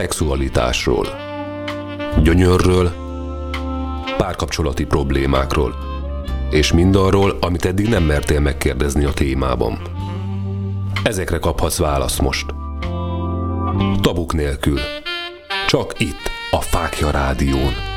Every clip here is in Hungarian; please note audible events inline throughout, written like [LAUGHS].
szexualitásról, gyönyörről, párkapcsolati problémákról, és mindarról, amit eddig nem mertél megkérdezni a témában. Ezekre kaphatsz választ most. Tabuk nélkül. Csak itt, a Fákja Rádión.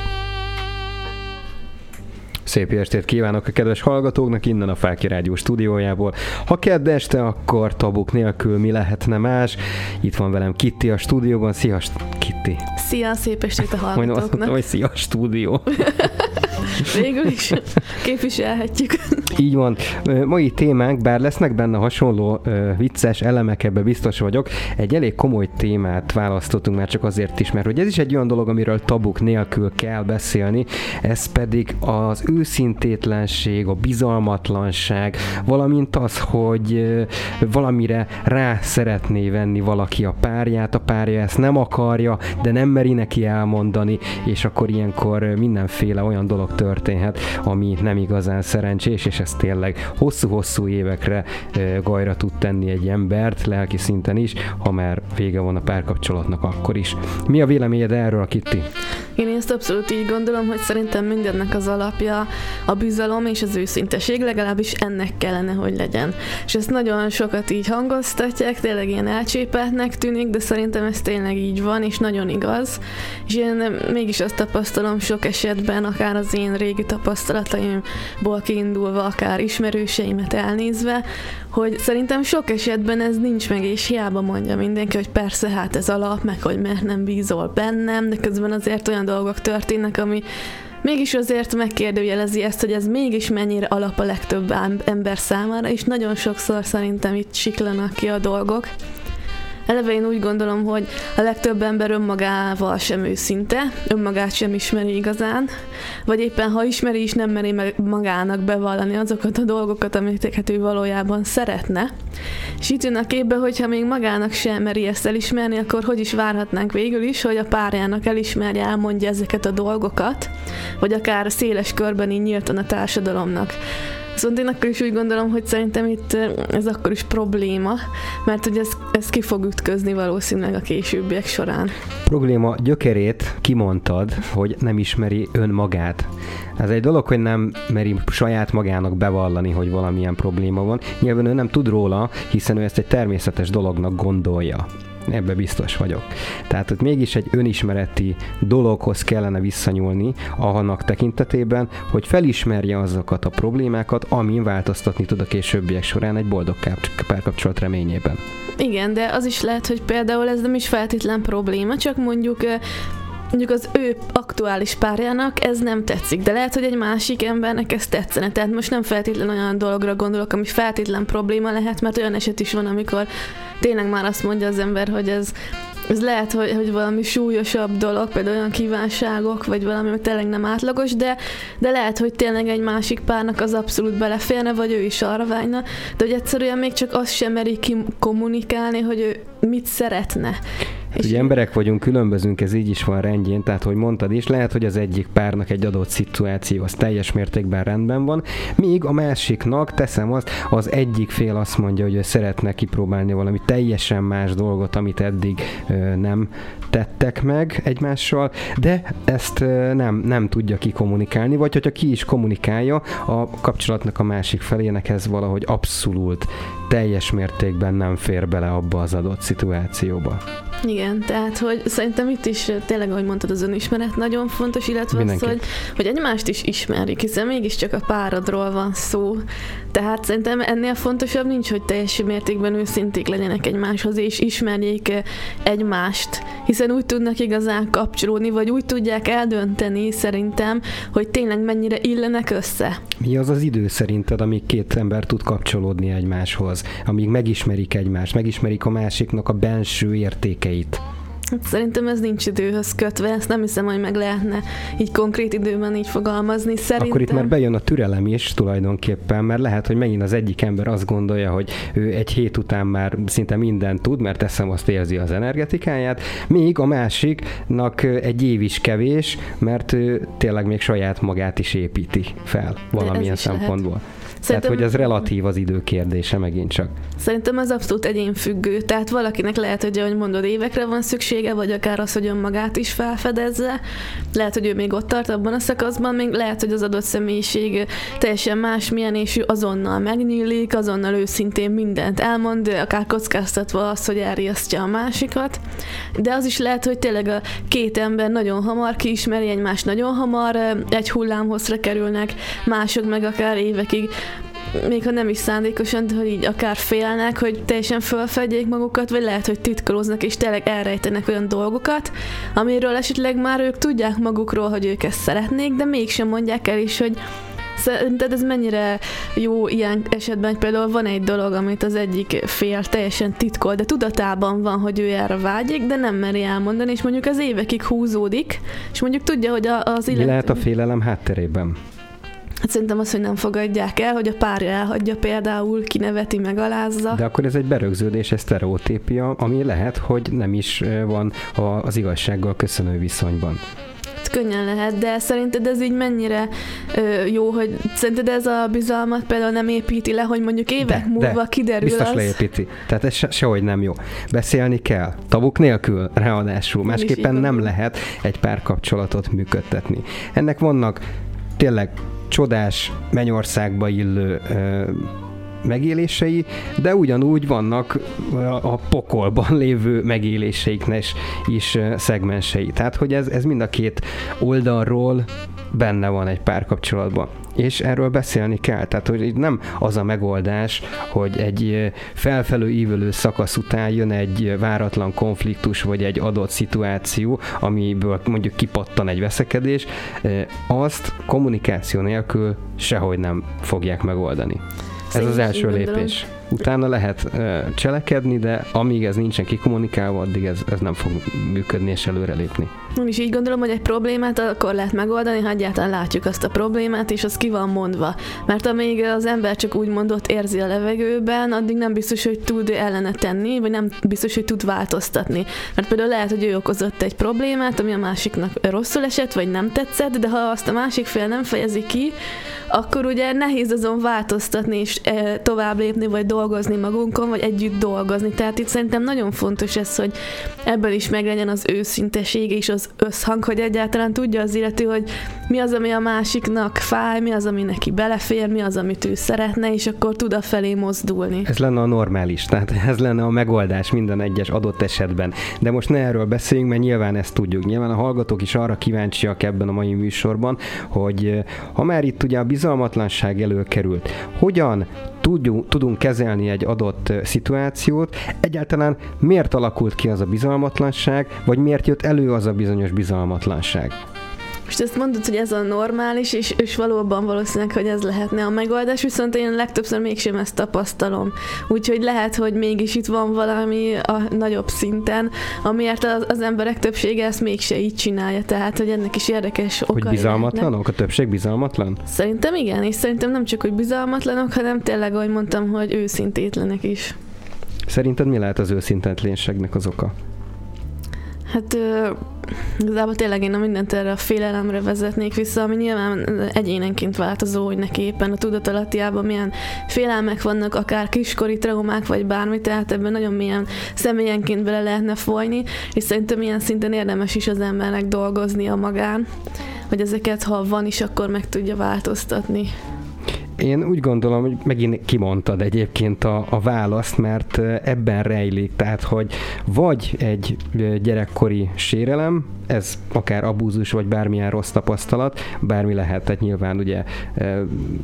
Szép estét kívánok a kedves hallgatóknak innen a Fáki Rádió stúdiójából. Ha kedd este, akkor tabuk nélkül mi lehetne más. Itt van velem Kitti a stúdióban. Szia, Kitti! Szia, szép estét a hallgatóknak! Majdnem azt mondtam, hogy szia, stúdió! [LAUGHS] Végül is képviselhetjük. Így van. Mai témánk, bár lesznek benne hasonló vicces elemek, ebbe biztos vagyok, egy elég komoly témát választottunk már csak azért is, mert hogy ez is egy olyan dolog, amiről tabuk nélkül kell beszélni, ez pedig az őszintétlenség, a bizalmatlanság, valamint az, hogy valamire rá szeretné venni valaki a párját, a párja ezt nem akarja, de nem meri neki elmondani, és akkor ilyenkor mindenféle olyan dolog történhet, ami nem igazán szerencsés, és ez tényleg hosszú-hosszú évekre gajra tud tenni egy embert, lelki szinten is, ha már vége van a párkapcsolatnak akkor is. Mi a véleményed erről, Kitti? Én ezt abszolút így gondolom, hogy szerintem mindennek az alapja a bizalom és az őszinteség, legalábbis ennek kellene, hogy legyen. És ezt nagyon sokat így hangoztatják, tényleg ilyen elcsépeltnek tűnik, de szerintem ez tényleg így van, és nagyon igaz. És én mégis azt tapasztalom sok esetben, akár az én régi tapasztalataimból kiindulva, akár ismerőseimet elnézve, hogy szerintem sok esetben ez nincs meg, és hiába mondja mindenki, hogy persze, hát ez alap, meg hogy mert nem bízol bennem, de közben azért olyan dolgok történnek, ami mégis azért megkérdőjelezi ezt, hogy ez mégis mennyire alap a legtöbb ember számára, és nagyon sokszor szerintem itt siklanak ki a dolgok. Eleve én úgy gondolom, hogy a legtöbb ember önmagával sem őszinte, önmagát sem ismeri igazán, vagy éppen ha ismeri is, nem meri meg magának bevallani azokat a dolgokat, amiket ő valójában szeretne. És itt jön a képbe, hogyha még magának sem meri ezt elismerni, akkor hogy is várhatnánk végül is, hogy a párjának elismerje, elmondja ezeket a dolgokat, vagy akár széles körben így nyíltan a társadalomnak. Viszont én akkor is úgy gondolom, hogy szerintem itt ez akkor is probléma, mert hogy ez, ez ki fog ütközni valószínűleg a későbbiek során. Probléma gyökerét kimondtad, hogy nem ismeri önmagát. Ez egy dolog, hogy nem meri saját magának bevallani, hogy valamilyen probléma van. Nyilván ő nem tud róla, hiszen ő ezt egy természetes dolognak gondolja. Ebbe biztos vagyok. Tehát ott mégis egy önismereti dologhoz kellene visszanyúlni annak tekintetében, hogy felismerje azokat a problémákat, amin változtatni tud a későbbiek során egy boldog párkapcsolat reményében. Igen, de az is lehet, hogy például ez nem is feltétlen probléma, csak mondjuk mondjuk az ő aktuális párjának ez nem tetszik, de lehet, hogy egy másik embernek ez tetszene. Tehát most nem feltétlen olyan dologra gondolok, ami feltétlen probléma lehet, mert olyan eset is van, amikor tényleg már azt mondja az ember, hogy ez ez lehet, hogy, hogy valami súlyosabb dolog, például olyan kívánságok, vagy valami, ami tényleg nem átlagos, de, de lehet, hogy tényleg egy másik párnak az abszolút beleférne, vagy ő is arra vágyna, de hogy egyszerűen még csak azt sem meri ki kommunikálni, hogy ő mit szeretne. És ugye emberek vagyunk, különbözünk, ez így is van rendjén, tehát hogy mondtad is, lehet, hogy az egyik párnak egy adott szituáció az teljes mértékben rendben van, míg a másiknak, teszem azt, az egyik fél azt mondja, hogy ő szeretne kipróbálni valami teljesen más dolgot, amit eddig ö, nem tettek meg egymással, de ezt ö, nem, nem tudja kikommunikálni, vagy hogyha ki is kommunikálja, a kapcsolatnak a másik felének ez valahogy abszolút teljes mértékben nem fér bele abba az adott szituációba. Igen, tehát hogy szerintem itt is tényleg, ahogy mondtad, az önismeret nagyon fontos, illetve Mindenki. az, hogy, hogy egymást is ismerik, hiszen mégiscsak a páradról van szó. Tehát szerintem ennél fontosabb nincs, hogy teljes mértékben őszinték legyenek egymáshoz, és ismerjék egymást, hiszen úgy tudnak igazán kapcsolódni, vagy úgy tudják eldönteni szerintem, hogy tényleg mennyire illenek össze. Mi az az idő szerinted, amíg két ember tud kapcsolódni egymáshoz, amíg megismerik egymást, megismerik a másiknak a benső értékeit? Szerintem ez nincs időhöz kötve, ezt nem hiszem, hogy meg lehetne így konkrét időben így fogalmazni. Szerintem... Akkor itt már bejön a türelem is tulajdonképpen, mert lehet, hogy megint az egyik ember azt gondolja, hogy ő egy hét után már szinte mindent tud, mert teszem azt érzi az energetikáját, míg a másiknak egy év is kevés, mert ő tényleg még saját magát is építi fel valamilyen szempontból. Lehet. Tehát, hogy ez relatív az idő kérdése megint csak. Szerintem ez abszolút egyénfüggő. Tehát valakinek lehet, hogy ahogy mondod, évekre van szüksége, vagy akár az, hogy önmagát is felfedezze. Lehet, hogy ő még ott tart abban a szakaszban, még lehet, hogy az adott személyiség teljesen más milyen, és ő azonnal megnyílik, azonnal őszintén mindent elmond, akár kockáztatva azt, hogy elriasztja a másikat. De az is lehet, hogy tényleg a két ember nagyon hamar kiismeri egymást, nagyon hamar egy hullámhozra kerülnek, mások meg akár évekig még ha nem is szándékosan, de hogy így akár félnek, hogy teljesen fölfedjék magukat, vagy lehet, hogy titkolóznak és tényleg elrejtenek olyan dolgokat, amiről esetleg már ők tudják magukról, hogy ők ezt szeretnék, de mégsem mondják el is, hogy Szerinted ez mennyire jó ilyen esetben, például van egy dolog, amit az egyik fél teljesen titkol, de tudatában van, hogy ő erre vágyik, de nem meri elmondani, és mondjuk az évekig húzódik, és mondjuk tudja, hogy az illető... Mi lehet a félelem hátterében? Hát szerintem az, hogy nem fogadják el, hogy a párja elhagyja például, kineveti, megalázza. De akkor ez egy berögződés, ez sztereotípia, ami lehet, hogy nem is van az igazsággal köszönő viszonyban hát könnyen lehet, de szerinted ez így mennyire ö, jó, hogy szerinted ez a bizalmat például nem építi le, hogy mondjuk évek de, múlva de, kiderül biztos az... leépíti. Tehát ez se, sehogy nem jó. Beszélni kell. Tabuk nélkül, ráadásul. Másképpen nem lehet egy párkapcsolatot működtetni. Ennek vannak tényleg csodás mennyországba illő megélései, de ugyanúgy vannak a pokolban lévő megéléseiknek is szegmensei. Tehát, hogy ez, ez mind a két oldalról benne van egy párkapcsolatban. És erről beszélni kell. Tehát, hogy nem az a megoldás, hogy egy felfelő ívülő szakasz után jön egy váratlan konfliktus, vagy egy adott szituáció, amiből mondjuk kipattan egy veszekedés, azt kommunikáció nélkül sehogy nem fogják megoldani. Ez az első lépés. Utána lehet cselekedni, de amíg ez nincsen kikommunikálva, addig ez, ez nem fog működni és előrelépni. Én is így gondolom, hogy egy problémát akkor lehet megoldani, ha egyáltalán látjuk azt a problémát, és az ki van mondva. Mert amíg az ember csak úgy mondott érzi a levegőben, addig nem biztos, hogy tud ellene tenni, vagy nem biztos, hogy tud változtatni. Mert például lehet, hogy ő okozott egy problémát, ami a másiknak rosszul esett, vagy nem tetszett, de ha azt a másik fél nem fejezi ki, akkor ugye nehéz azon változtatni és tovább lépni, vagy dolgozni magunkon, vagy együtt dolgozni. Tehát itt szerintem nagyon fontos ez, hogy ebből is meglegyen az őszinteség és az összhang, hogy egyáltalán tudja az illető, hogy mi az, ami a másiknak fáj, mi az, ami neki belefér, mi az, amit ő szeretne, és akkor tud a felé mozdulni. Ez lenne a normális, tehát ez lenne a megoldás minden egyes adott esetben. De most ne erről beszéljünk, mert nyilván ezt tudjuk. Nyilván a hallgatók is arra kíváncsiak ebben a mai műsorban, hogy eh, ha már itt ugye a bizalmatlanság előkerült, hogyan tudjunk, tudunk kezelni egy adott szituációt, egyáltalán miért alakult ki az a bizalmatlanság, vagy miért jött elő az a bizonyos bizalmatlanság. Most ezt mondod, hogy ez a normális, és, és valóban valószínűleg, hogy ez lehetne a megoldás, viszont én legtöbbször mégsem ezt tapasztalom. Úgyhogy lehet, hogy mégis itt van valami a nagyobb szinten, amiért az, az emberek többsége ezt mégse így csinálja, tehát hogy ennek is érdekes oka. Hogy bizalmatlanok? A többség bizalmatlan? Szerintem igen, és szerintem nem csak, hogy bizalmatlanok, hanem tényleg, ahogy mondtam, hogy őszintétlenek is. Szerinted mi lehet az őszintetlenségnek az oka? Hát igazából tényleg én a mindent erre a félelemre vezetnék vissza, ami nyilván egyénenként változó, hogy neki éppen a tudatalattiában milyen félelmek vannak, akár kiskori traumák, vagy bármi, tehát ebben nagyon milyen személyenként bele lehetne folyni, és szerintem ilyen szinten érdemes is az embernek dolgozni a magán, hogy ezeket, ha van is, akkor meg tudja változtatni. Én úgy gondolom, hogy megint kimondtad egyébként a, a választ, mert ebben rejlik, tehát hogy vagy egy gyerekkori sérelem, ez akár abúzus, vagy bármilyen rossz tapasztalat, bármi lehet, tehát nyilván ugye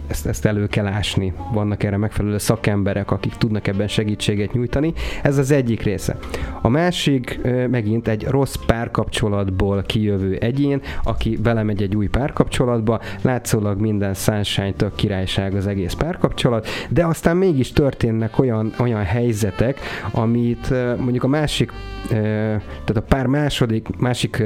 ezt, ezt elő kell ásni, vannak erre megfelelő szakemberek, akik tudnak ebben segítséget nyújtani. Ez az egyik része. A másik megint egy rossz párkapcsolatból kijövő egyén, aki belemegy egy új párkapcsolatba, látszólag minden sunshine tök királyság az egész párkapcsolat, de aztán mégis történnek olyan, olyan helyzetek, amit mondjuk a másik, tehát a pár második, másik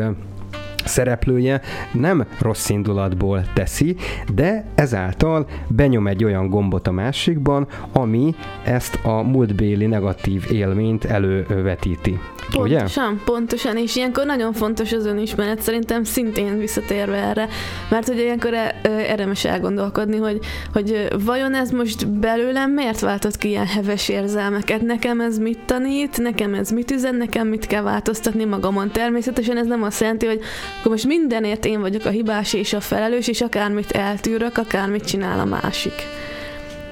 szereplője nem rossz indulatból teszi, de ezáltal benyom egy olyan gombot a másikban, ami ezt a múltbéli negatív élményt elővetíti. Pontosan, Ugye? pontosan, és ilyenkor nagyon fontos az önismeret, szerintem szintén visszatérve erre, mert hogy ilyenkor e, érdemes elgondolkodni, hogy, hogy vajon ez most belőlem miért váltott ki ilyen heves érzelmeket, nekem ez mit tanít, nekem ez mit üzen, nekem mit kell változtatni magamon. Természetesen ez nem azt jelenti, hogy akkor most mindenért én vagyok a hibás és a felelős, és akármit eltűrök, akármit csinál a másik.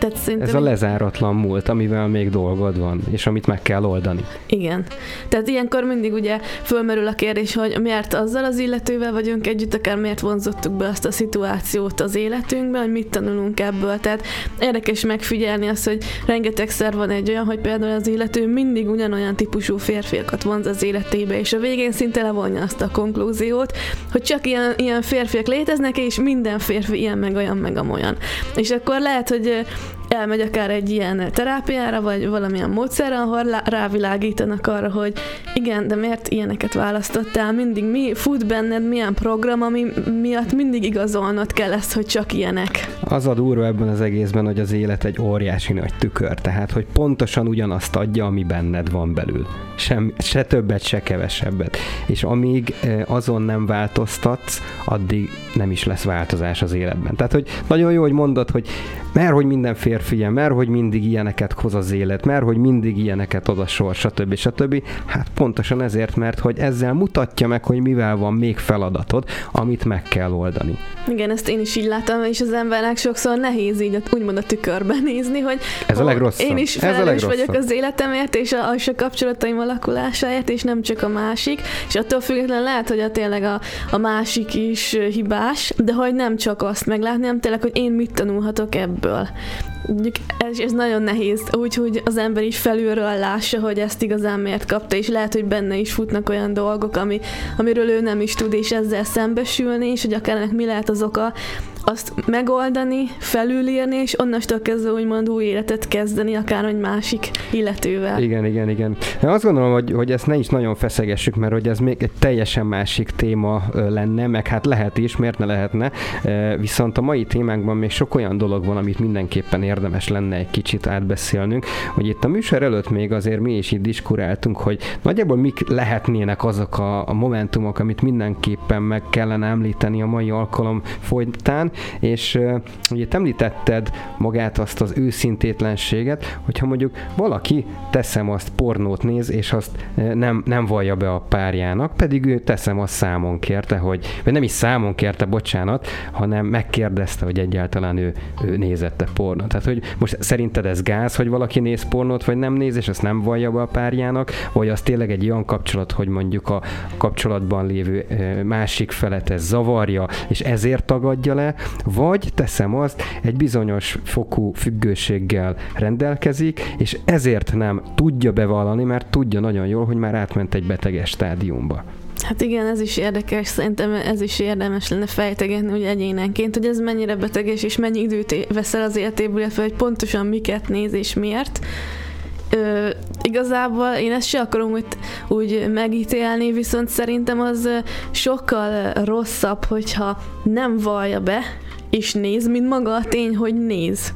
Tehát szerintem Ez a lezáratlan múlt, amivel még dolgod van, és amit meg kell oldani. Igen. Tehát ilyenkor mindig ugye fölmerül a kérdés, hogy miért azzal az illetővel vagyunk együtt, akár miért vonzottuk be azt a szituációt az életünkbe, hogy mit tanulunk ebből. Tehát érdekes megfigyelni azt, hogy rengetegszer van egy olyan, hogy például az illető mindig ugyanolyan típusú férfiakat vonz az életébe, és a végén szinte levonja azt a konklúziót, hogy csak ilyen, ilyen férfiak léteznek, és minden férfi ilyen meg olyan meg amolyan. És akkor lehet, hogy elmegy akár egy ilyen terápiára, vagy valamilyen módszerre, ahol rávilágítanak arra, hogy igen, de miért ilyeneket választottál, mindig mi fut benned, milyen program, ami miatt mindig igazolnod kell ezt, hogy csak ilyenek. Az a durva ebben az egészben, hogy az élet egy óriási nagy tükör, tehát hogy pontosan ugyanazt adja, ami benned van belül. Sem, se többet, se kevesebbet. És amíg azon nem változtatsz, addig nem is lesz változás az életben. Tehát, hogy nagyon jó, hogy mondod, hogy mert hogy minden férfi mert hogy mindig ilyeneket hoz az élet, mert hogy mindig ilyeneket ad a sor, stb. stb. Hát pontosan ezért, mert hogy ezzel mutatja meg, hogy mivel van még feladatod, amit meg kell oldani. Igen, ezt én is így látom, és az embernek sokszor nehéz így úgymond a tükörben [LAUGHS] nézni, hogy ez a legrosszabb. én is felelős vagyok az életemért és a, és a kapcsolataim alakulásáért, és nem csak a másik, és attól függetlenül lehet, hogy a tényleg a, a másik is hibás, de hogy nem csak azt meglátni, hanem tényleg, hogy én mit tanulhatok ebből ez, ez nagyon nehéz, úgyhogy az ember is felülről lássa, hogy ezt igazán miért kapta, és lehet, hogy benne is futnak olyan dolgok, ami, amiről ő nem is tud, és ezzel szembesülni, és hogy akár ennek mi lehet az oka, azt megoldani, felülírni, és onnastól kezdve úgymond új életet kezdeni, akár egy másik illetővel. Igen, igen, igen. Én azt gondolom, hogy, hogy ezt ne is nagyon feszegessük, mert hogy ez még egy teljesen másik téma lenne, meg hát lehet is, miért ne lehetne. Viszont a mai témánkban még sok olyan dolog van, amit mindenképpen érdemes lenne egy kicsit átbeszélnünk, hogy itt a műsor előtt még azért mi is itt diskuráltunk, hogy nagyjából mik lehetnének azok a, a momentumok, amit mindenképpen meg kellene említeni a mai alkalom folytán, és ugye te említetted magát azt az őszintétlenséget, hogyha mondjuk valaki teszem azt pornót néz, és azt nem, nem vallja be a párjának, pedig ő teszem azt számon kérte, hogy, vagy nem is számon kérte, bocsánat, hanem megkérdezte, hogy egyáltalán ő, ő nézette pornót. Tehát, hogy most szerinted ez gáz, hogy valaki néz pornót, vagy nem néz, és azt nem vallja be a párjának, vagy az tényleg egy olyan kapcsolat, hogy mondjuk a kapcsolatban lévő másik felet ez zavarja, és ezért tagadja le, vagy teszem azt, egy bizonyos fokú függőséggel rendelkezik, és ezért nem tudja bevallani, mert tudja nagyon jól, hogy már átment egy beteges stádiumba. Hát igen, ez is érdekes, szerintem ez is érdemes lenne fejtegetni úgy egyénenként, hogy ez mennyire beteges, és mennyi időt veszel az életéből, illetve hogy pontosan miket néz és miért. Ö, igazából én ezt se akarom úgy, úgy megítélni, viszont szerintem az sokkal rosszabb, hogyha nem vallja be, és néz, mint maga a tény, hogy néz.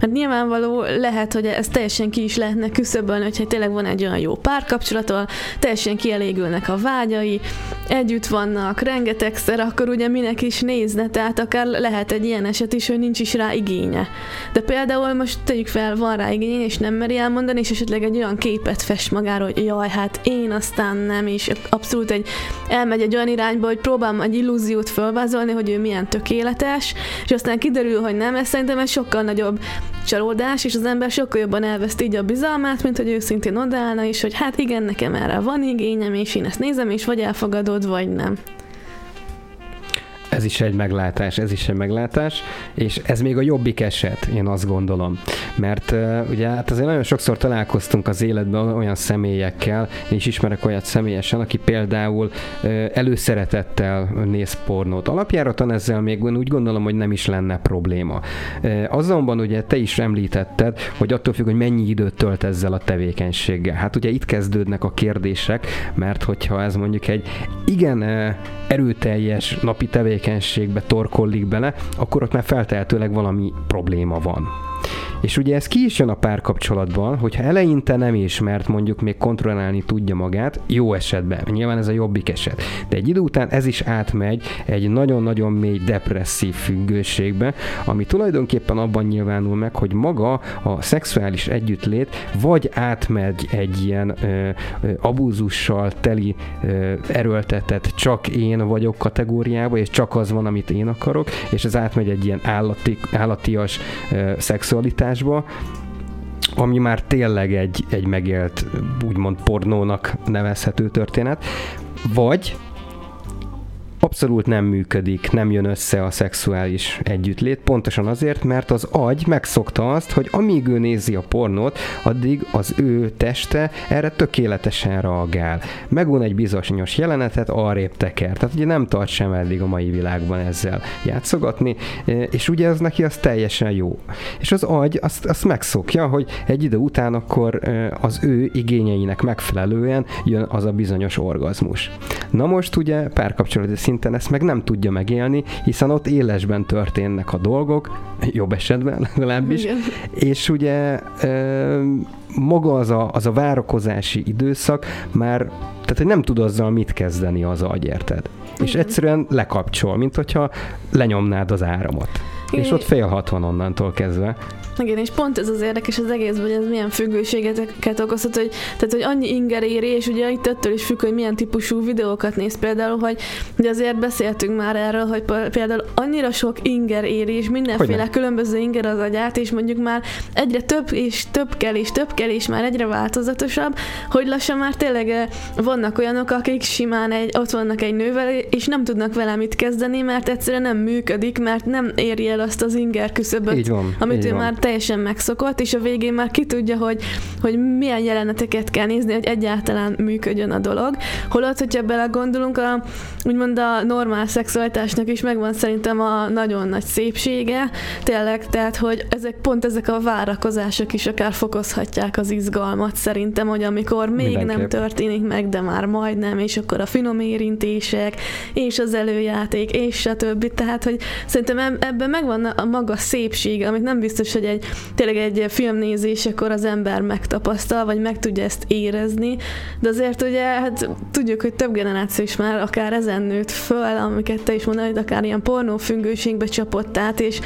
Hát nyilvánvaló lehet, hogy ez teljesen ki is lehetne küszöbölni, hogyha tényleg van egy olyan jó párkapcsolat, teljesen kielégülnek a vágyai, együtt vannak rengetegszer, akkor ugye minek is nézne, tehát akár lehet egy ilyen eset is, hogy nincs is rá igénye. De például most tegyük fel, van rá igény, és nem meri elmondani, és esetleg egy olyan képet fest magáról, hogy jaj, hát én aztán nem, és abszolút egy, elmegy egy olyan irányba, hogy próbálom egy illúziót fölvázolni, hogy ő milyen tökéletes, és aztán kiderül, hogy nem, ez szerintem egy sokkal nagyobb csalódás, és az ember sokkal jobban elveszt így a bizalmát, mint hogy őszintén odaállna, és hogy hát igen, nekem erre van igényem, és én ezt nézem, és vagy elfogadod, vagy nem. Ez is egy meglátás, ez is egy meglátás, és ez még a jobbik eset, én azt gondolom. Mert ugye hát azért nagyon sokszor találkoztunk az életben olyan személyekkel, én is ismerek olyat személyesen, aki például előszeretettel néz pornót. Alapjáraton ezzel még úgy gondolom, hogy nem is lenne probléma. Azonban ugye te is említetted, hogy attól függ, hogy mennyi időt tölt ezzel a tevékenységgel. Hát ugye itt kezdődnek a kérdések, mert hogyha ez mondjuk egy igen erőteljes napi tevékenységbe torkollik bele, akkor ott már feltehetőleg valami probléma van. És ugye ez ki is jön a párkapcsolatban, hogyha eleinte nem is, mert mondjuk még kontrollálni tudja magát, jó esetben, nyilván ez a jobbik eset. De egy idő után ez is átmegy egy nagyon-nagyon mély depresszív függőségbe, ami tulajdonképpen abban nyilvánul meg, hogy maga a szexuális együttlét vagy átmegy egy ilyen ö, ö, abúzussal teli ö, erőltetett csak én vagyok kategóriába, és csak az van, amit én akarok, és ez átmegy egy ilyen állati, állatias ö, szexualitás, adásba, ami már tényleg egy, egy megélt, úgymond pornónak nevezhető történet, vagy abszolút nem működik, nem jön össze a szexuális együttlét, pontosan azért, mert az agy megszokta azt, hogy amíg ő nézi a pornót, addig az ő teste erre tökéletesen reagál. Megvan egy bizonyos jelenetet, arrébb teker. Tehát ugye nem tart sem eddig a mai világban ezzel játszogatni, e, és ugye az neki az teljesen jó. És az agy azt, azt megszokja, hogy egy idő után akkor e, az ő igényeinek megfelelően jön az a bizonyos orgazmus. Na most ugye párkapcsolati szinten ezt meg nem tudja megélni, hiszen ott élesben történnek a dolgok, jobb esetben [LAUGHS] legalábbis, Igen. és ugye maga az a, az a várakozási időszak már, tehát hogy nem tud azzal mit kezdeni az agy, érted? Igen. És egyszerűen lekapcsol, mint hogyha lenyomnád az áramot. Igen. És ott fél 60 onnantól kezdve. Igen, és pont ez az érdekes az egész, hogy ez milyen függőségeket okozhat, hogy, tehát, hogy annyi inger éri, és ugye itt ettől is függ, hogy milyen típusú videókat néz például, hogy, hogy azért beszéltünk már erről, hogy például annyira sok inger éri, és mindenféle Hogyne? különböző inger az agyát, és mondjuk már egyre több és több kell, és több kell, és már egyre változatosabb, hogy lassan már tényleg eh, vannak olyanok, akik simán egy, ott vannak egy nővel, és nem tudnak vele mit kezdeni, mert egyszerűen nem működik, mert nem éri el azt az inger küszöböt, amit ő van. már teljesen megszokott, és a végén már ki tudja, hogy, hogy milyen jeleneteket kell nézni, hogy egyáltalán működjön a dolog. Holott, hogyha belegondolunk, a, úgymond a normál szexualitásnak is megvan szerintem a nagyon nagy szépsége, tényleg, tehát, hogy ezek pont ezek a várakozások is akár fokozhatják az izgalmat szerintem, hogy amikor még Mindenképp. nem történik meg, de már majdnem, és akkor a finom érintések, és az előjáték, és többi, tehát, hogy szerintem ebben megvan a maga szépsége, amit nem biztos, hogy egy tényleg egy filmnézésekor az ember megtapasztal, vagy meg tudja ezt érezni, de azért ugye hát tudjuk, hogy több generáció is már akár ezen nőtt föl, amiket te is mondani, hogy akár ilyen pornófüggőségbe csapott át, és,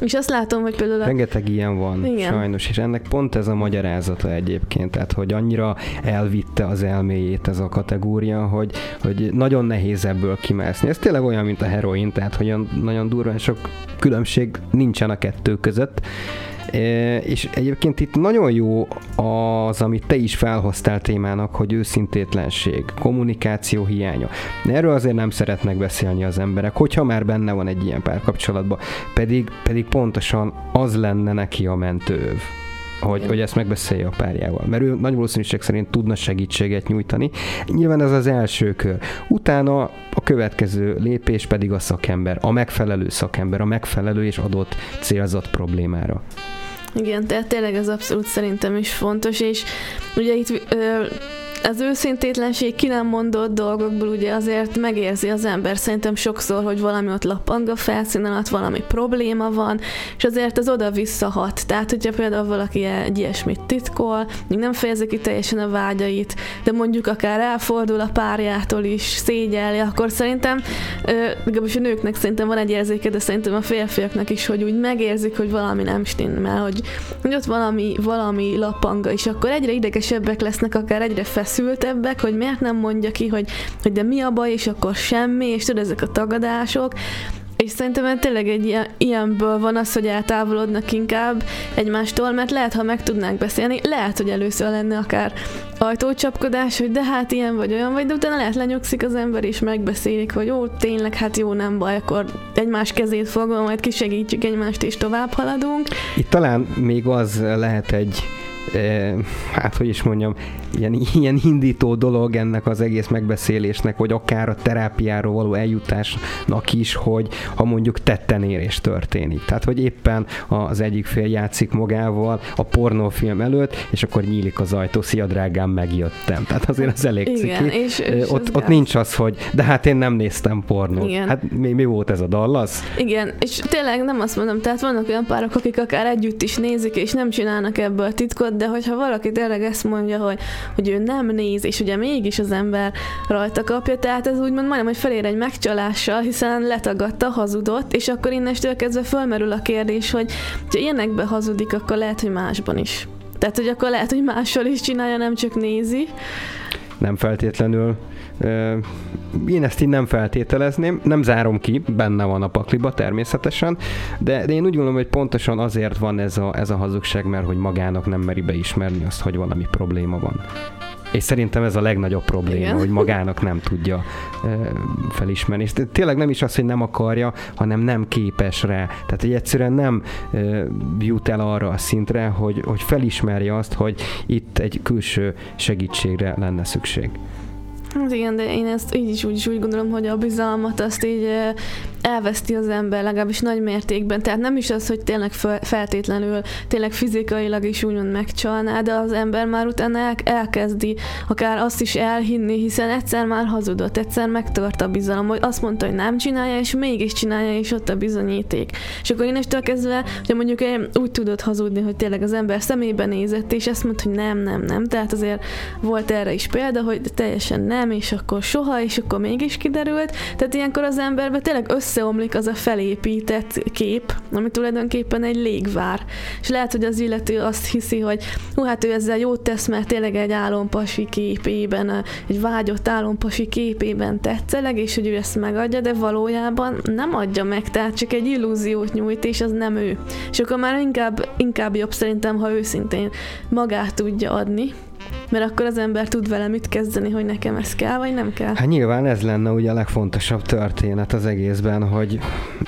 és azt látom, hogy például... A... Rengeteg ilyen van, Igen. sajnos, és ennek pont ez a magyarázata egyébként, tehát hogy annyira elvitte az elméjét ez a kategória, hogy, hogy nagyon nehéz ebből kimászni. Ez tényleg olyan, mint a heroin, tehát hogy nagyon durván sok különbség nincsen a kettő között, és egyébként itt nagyon jó az, amit te is felhoztál témának, hogy őszintétlenség, kommunikáció hiánya. Erről azért nem szeretnek beszélni az emberek, hogyha már benne van egy ilyen párkapcsolatban, pedig, pedig pontosan az lenne neki a mentőv hogy, hogy ezt megbeszélje a párjával. Mert ő nagy valószínűség szerint tudna segítséget nyújtani. Nyilván ez az első kör. Utána a következő lépés pedig a szakember, a megfelelő szakember, a megfelelő és adott célzott problémára. Igen, tehát tényleg ez abszolút szerintem is fontos, és ugye itt ö, az őszintétlenség ki nem mondott dolgokból ugye azért megérzi az ember szerintem sokszor, hogy valami ott lappang a felszín alatt, valami probléma van, és azért az oda visszahat. Tehát, hogyha például valaki egy ilyesmit titkol, még nem fejezi ki teljesen a vágyait, de mondjuk akár elfordul a párjától is, szégyelli, akkor szerintem, legalábbis a nőknek szerintem van egy érzéke, de szerintem a férfiaknak is, hogy úgy megérzik, hogy valami nem stimmel, hogy, hogy ott valami, valami lappanga, és akkor egyre idegesebbek lesznek, akár egyre feszül feszültebbek, hogy miért nem mondja ki, hogy, hogy de mi a baj, és akkor semmi, és tudod, ezek a tagadások, És szerintem tényleg egy ilyen, ilyenből van az, hogy eltávolodnak inkább egymástól, mert lehet, ha meg tudnánk beszélni, lehet, hogy először lenne akár ajtócsapkodás, hogy de hát ilyen vagy olyan vagy, de utána lehet lenyugszik az ember, és megbeszélik, hogy ó, tényleg, hát jó, nem baj, akkor egymás kezét fogom, majd kisegítjük egymást, és tovább haladunk. Itt talán még az lehet egy hát hogy is mondjam, ilyen, ilyen indító dolog ennek az egész megbeszélésnek, vagy akár a terápiáról való eljutásnak is, hogy ha mondjuk tettenérés történik. Tehát, hogy éppen az egyik fél játszik magával a pornófilm előtt, és akkor nyílik az ajtó, szia drágám, megjöttem. Tehát azért az elég Igen, ciki. És, és ott, ott nincs az, hogy de hát én nem néztem pornót. Igen. Hát mi, mi volt ez a Dallas? Igen, és tényleg nem azt mondom, tehát vannak olyan párok, akik akár együtt is nézik, és nem csinálnak ebből titkot, de hogyha valaki tényleg ezt mondja, hogy, hogy ő nem néz, és ugye mégis az ember rajta kapja, tehát ez úgymond majdnem, hogy felér egy megcsalással, hiszen letagadta, hazudott, és akkor innestől kezdve fölmerül a kérdés, hogy ha ilyenekbe hazudik, akkor lehet, hogy másban is. Tehát, hogy akkor lehet, hogy mással is csinálja, nem csak nézi. Nem feltétlenül én ezt így nem feltételezném, nem zárom ki, benne van a pakliba természetesen, de, de én úgy gondolom, hogy pontosan azért van ez a, ez a hazugság, mert hogy magának nem meri beismerni azt, hogy valami probléma van. És szerintem ez a legnagyobb probléma, Igen. hogy magának nem tudja felismerni. És tényleg nem is az, hogy nem akarja, hanem nem képes rá. Tehát, hogy egyszerűen nem jut el arra a szintre, hogy, hogy felismerje azt, hogy itt egy külső segítségre lenne szükség. Hát igen, de én ezt így is úgy is úgy gondolom, hogy a bizalmat azt így elveszti az ember legalábbis nagy mértékben. Tehát nem is az, hogy tényleg feltétlenül, tényleg fizikailag is úgymond megcsalná, de az ember már utána el, elkezdi akár azt is elhinni, hiszen egyszer már hazudott, egyszer megtört a bizalom, hogy azt mondta, hogy nem csinálja, és mégis csinálja, és ott a bizonyíték. És akkor én estől kezdve, hogy mondjuk úgy tudod hazudni, hogy tényleg az ember szemébe nézett, és ezt mondta, hogy nem, nem, nem. Tehát azért volt erre is példa, hogy teljesen nem, és akkor soha, és akkor mégis kiderült. Tehát ilyenkor az emberbe tényleg össze összeomlik az a felépített kép, ami tulajdonképpen egy légvár. És lehet, hogy az illető azt hiszi, hogy hú, hát ő ezzel jót tesz, mert tényleg egy álompasi képében, egy vágyott álompasi képében tetszeleg, és hogy ő ezt megadja, de valójában nem adja meg, tehát csak egy illúziót nyújt, és az nem ő. És akkor már inkább, inkább jobb szerintem, ha őszintén magát tudja adni, mert akkor az ember tud vele mit kezdeni, hogy nekem ez kell, vagy nem kell. Hát nyilván ez lenne ugye a legfontosabb történet az egészben, hogy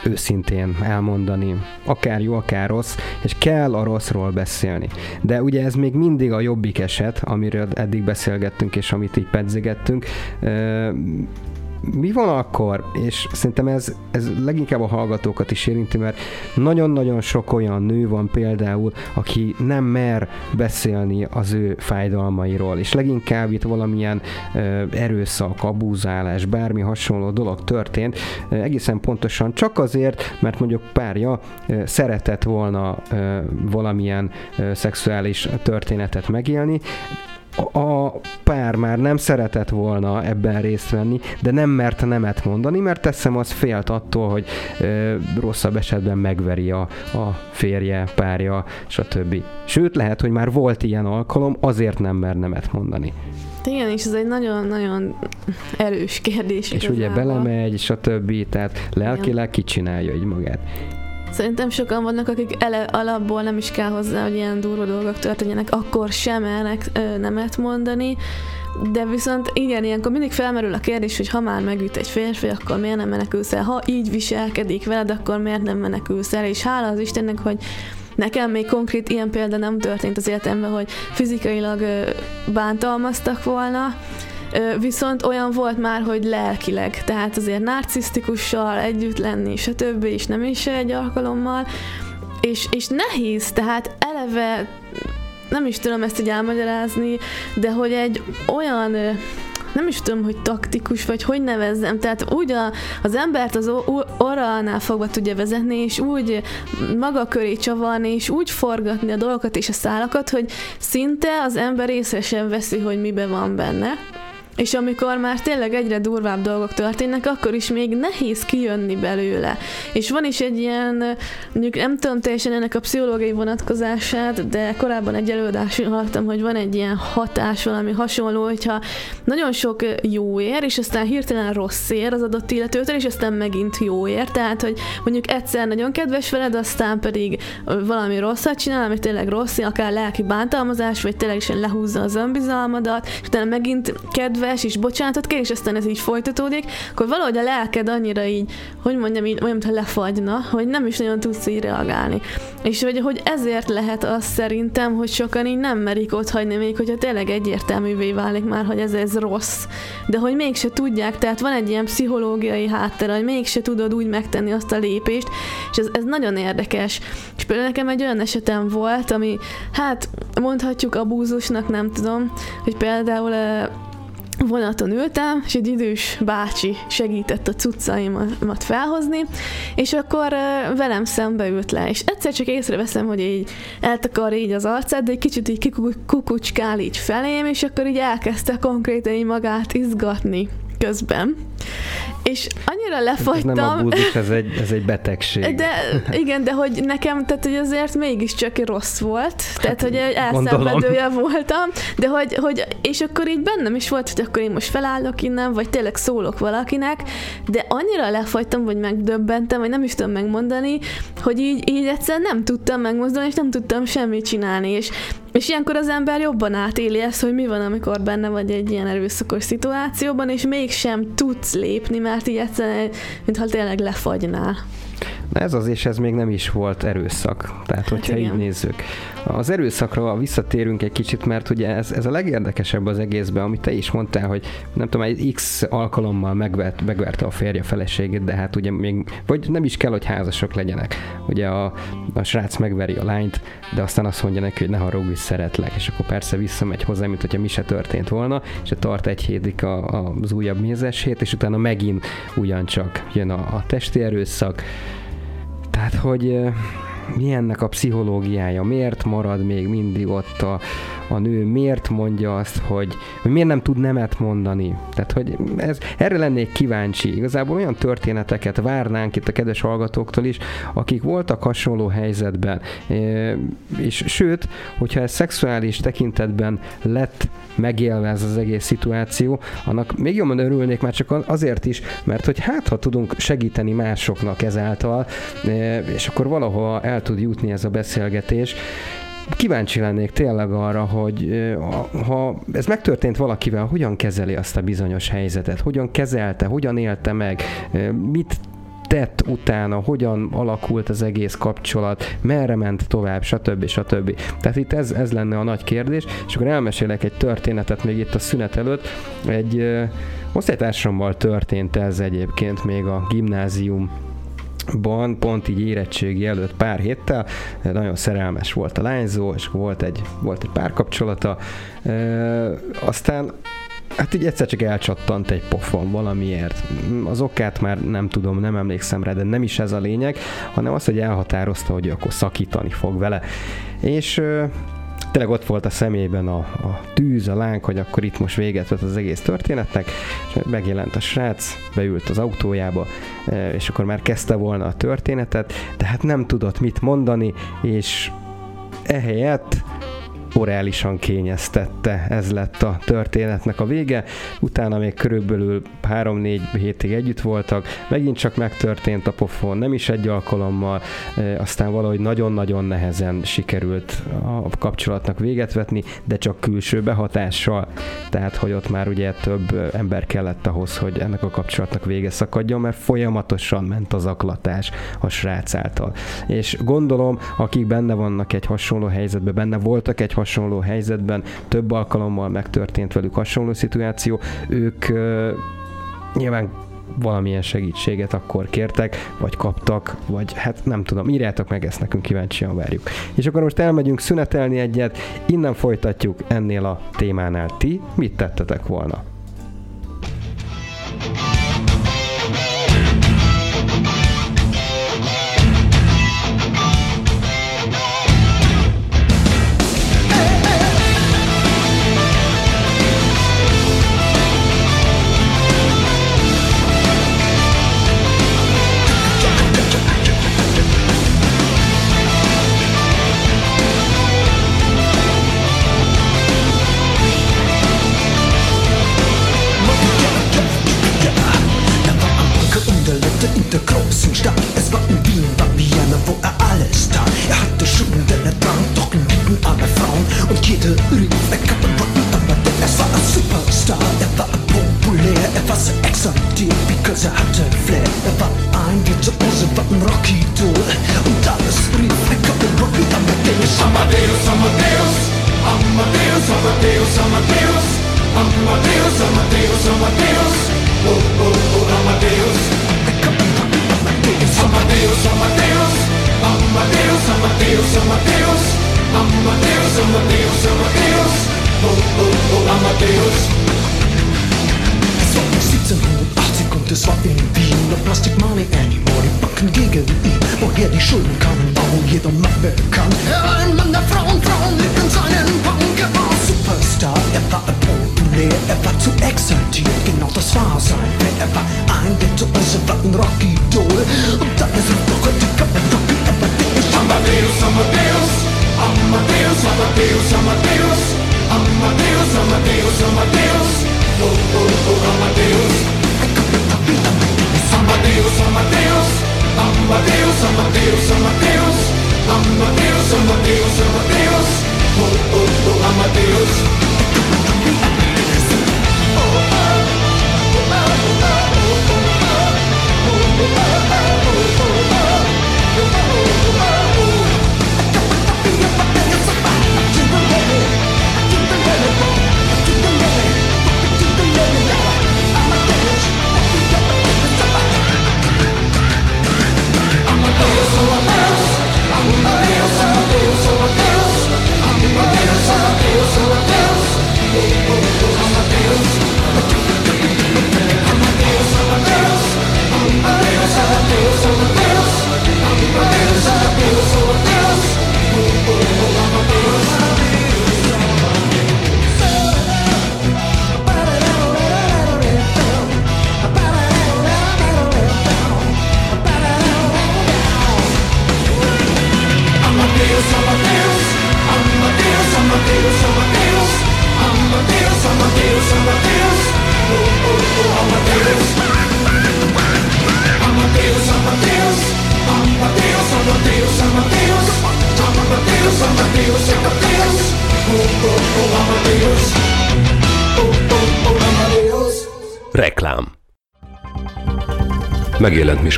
őszintén elmondani, akár jó, akár rossz, és kell a rosszról beszélni. De ugye ez még mindig a jobbik eset, amiről eddig beszélgettünk, és amit így pedzigettünk mi van akkor, és szerintem ez, ez leginkább a hallgatókat is érinti, mert nagyon-nagyon sok olyan nő van például, aki nem mer beszélni az ő fájdalmairól, és leginkább itt valamilyen ö, erőszak, abúzálás, bármi hasonló dolog történt, ö, egészen pontosan csak azért, mert mondjuk párja ö, szeretett volna ö, valamilyen ö, szexuális történetet megélni, a pár már nem szeretett volna ebben részt venni, de nem mert nemet mondani, mert teszem az félt attól, hogy ö, rosszabb esetben megveri a, a férje, párja, stb. Sőt, lehet, hogy már volt ilyen alkalom, azért nem mer nemet mondani. Igen, és ez egy nagyon-nagyon erős kérdés. És igazából. ugye belemegy, stb. Tehát lelkileg kicsinálja így magát. Szerintem sokan vannak, akik ele, alapból nem is kell hozzá, hogy ilyen durva dolgok történjenek, akkor sem elnek nemet mondani, de viszont igen, ilyenkor mindig felmerül a kérdés, hogy ha már megüt egy férfi, akkor miért nem menekülsz el? Ha így viselkedik veled, akkor miért nem menekülsz el? És hála az Istennek, hogy Nekem még konkrét ilyen példa nem történt az életemben, hogy fizikailag bántalmaztak volna, Viszont olyan volt már, hogy lelkileg, tehát azért narcisztikussal együtt lenni, stb. és nem is egy alkalommal, és, és nehéz, tehát eleve nem is tudom ezt így elmagyarázni, de hogy egy olyan nem is tudom, hogy taktikus, vagy hogy nevezzem, tehát úgy a, az embert az orralnál fogva tudja vezetni, és úgy maga köré csavarni, és úgy forgatni a dolgokat és a szálakat, hogy szinte az ember észre sem veszi, hogy mibe van benne és amikor már tényleg egyre durvább dolgok történnek, akkor is még nehéz kijönni belőle. És van is egy ilyen, mondjuk nem tudom teljesen ennek a pszichológiai vonatkozását, de korábban egy előadáson hallottam, hogy van egy ilyen hatás, valami hasonló, hogyha nagyon sok jó ér, és aztán hirtelen rossz ér az adott illetőtől, és aztán megint jó ér. Tehát, hogy mondjuk egyszer nagyon kedves veled, aztán pedig valami rosszat csinál, ami tényleg rossz, akár lelki bántalmazás, vagy tényleg is lehúzza az önbizalmadat, és utána megint kedves, és bocsánatot kér, és aztán ez így folytatódik, akkor valahogy a lelked annyira így, hogy mondjam, így, olyan, mintha lefagyna, hogy nem is nagyon tudsz így reagálni. És hogy, hogy ezért lehet az szerintem, hogy sokan így nem merik ott hagyni, még hogyha tényleg egyértelművé válik már, hogy ez, ez rossz, de hogy mégse tudják, tehát van egy ilyen pszichológiai háttere, hogy mégse tudod úgy megtenni azt a lépést, és ez, ez nagyon érdekes. És például nekem egy olyan esetem volt, ami hát mondhatjuk abúzusnak, nem tudom, hogy például vonaton ültem, és egy idős bácsi segített a cuccaimat felhozni, és akkor velem szembe ült le, és egyszer csak észreveszem, hogy így eltakar így az arcát, de egy kicsit így kikucskál így felém, és akkor így elkezdte konkrétan így magát izgatni közben. És annyira lefagytam. Ez nem abúzus, ez egy, ez egy betegség. De igen, de hogy nekem, tehát hogy azért mégiscsak rossz volt, tehát hogy elszenvedője voltam, de hogy, hogy, és akkor így bennem is volt, hogy akkor én most felállok innen, vagy tényleg szólok valakinek, de annyira lefagytam, vagy megdöbbentem, vagy nem is tudom megmondani, hogy így, így egyszerűen nem tudtam megmozdulni, és nem tudtam semmit csinálni, és és ilyenkor az ember jobban átéli ezt, hogy mi van, amikor benne vagy egy ilyen erőszakos szituációban, és mégsem tudsz lépni, mert így egyszerűen, mintha tényleg lefagynál. Na ez az, és ez még nem is volt erőszak. Tehát, hogyha hát így nézzük. Az erőszakra visszatérünk egy kicsit, mert ugye ez, ez a legérdekesebb az egészben, amit te is mondtál, hogy nem tudom, egy x alkalommal megvert, megverte a férje feleségét, de hát ugye még, vagy nem is kell, hogy házasok legyenek. Ugye a, a srác megveri a lányt, de aztán azt mondja neki, hogy ne haragudj, szeretlek, és akkor persze visszamegy hozzá, mint hogyha mi se történt volna, és tart egy hétig a, a, az újabb mézes hét, és utána megint ugyancsak jön a, a testi erőszak, tehát, hogy mi ennek a pszichológiája, miért marad még mindig ott a, a nő, miért mondja azt, hogy, hogy miért nem tud nemet mondani. Tehát, hogy ez, erre lennék kíváncsi. Igazából olyan történeteket várnánk itt a kedves hallgatóktól is, akik voltak hasonló helyzetben. És sőt, hogyha ez szexuális tekintetben lett megélve ez az egész szituáció, annak még jobban örülnék már csak azért is, mert hogy hát, ha tudunk segíteni másoknak ezáltal, és akkor valahol el tud jutni ez a beszélgetés, kíváncsi lennék tényleg arra, hogy ha ez megtörtént valakivel, hogyan kezeli azt a bizonyos helyzetet, hogyan kezelte, hogyan élte meg, mit tett utána, hogyan alakult az egész kapcsolat, merre ment tovább, stb. stb. Tehát itt ez, ez lenne a nagy kérdés, és akkor elmesélek egy történetet még itt a szünet előtt. Egy osztálytársammal történt ez egyébként még a gimnázium ban, pont így érettségi előtt pár héttel, nagyon szerelmes volt a lányzó, és volt egy, volt egy párkapcsolata, e, aztán Hát így egyszer csak elcsattant egy pofon valamiért. Az okát már nem tudom, nem emlékszem rá, de nem is ez a lényeg, hanem az, hogy elhatározta, hogy akkor szakítani fog vele. És tényleg ott volt a szemében a, a tűz, a láng, hogy akkor itt most véget vett az egész történetnek, és megjelent a srác, beült az autójába, és akkor már kezdte volna a történetet, de hát nem tudott mit mondani, és ehelyett orálisan kényeztette, ez lett a történetnek a vége. Utána még körülbelül 3-4 hétig együtt voltak, megint csak megtörtént a pofon, nem is egy alkalommal, e, aztán valahogy nagyon-nagyon nehezen sikerült a kapcsolatnak véget vetni, de csak külső behatással, tehát hogy ott már ugye több ember kellett ahhoz, hogy ennek a kapcsolatnak vége szakadjon, mert folyamatosan ment az aklatás a srác által. És gondolom, akik benne vannak egy hasonló helyzetben, benne voltak egy hasonló helyzetben, több alkalommal megtörtént velük hasonló szituáció, ők nyilván valamilyen segítséget akkor kértek, vagy kaptak, vagy hát nem tudom, írjátok meg ezt nekünk, kíváncsian várjuk. És akkor most elmegyünk szünetelni egyet, innen folytatjuk ennél a témánál. Ti mit tettetek volna?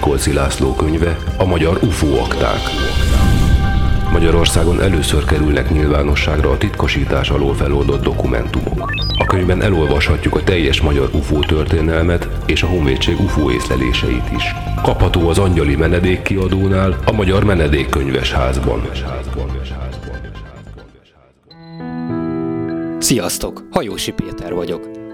Miskolci László könyve, a magyar UFO akták. Magyarországon először kerülnek nyilvánosságra a titkosítás alól feloldott dokumentumok. A könyvben elolvashatjuk a teljes magyar UFO történelmet és a honvédség UFO észleléseit is. Kapható az Angyali Menedék kiadónál, a Magyar Menedékkönyves házban. Sziasztok! Hajósi Péter vagyok.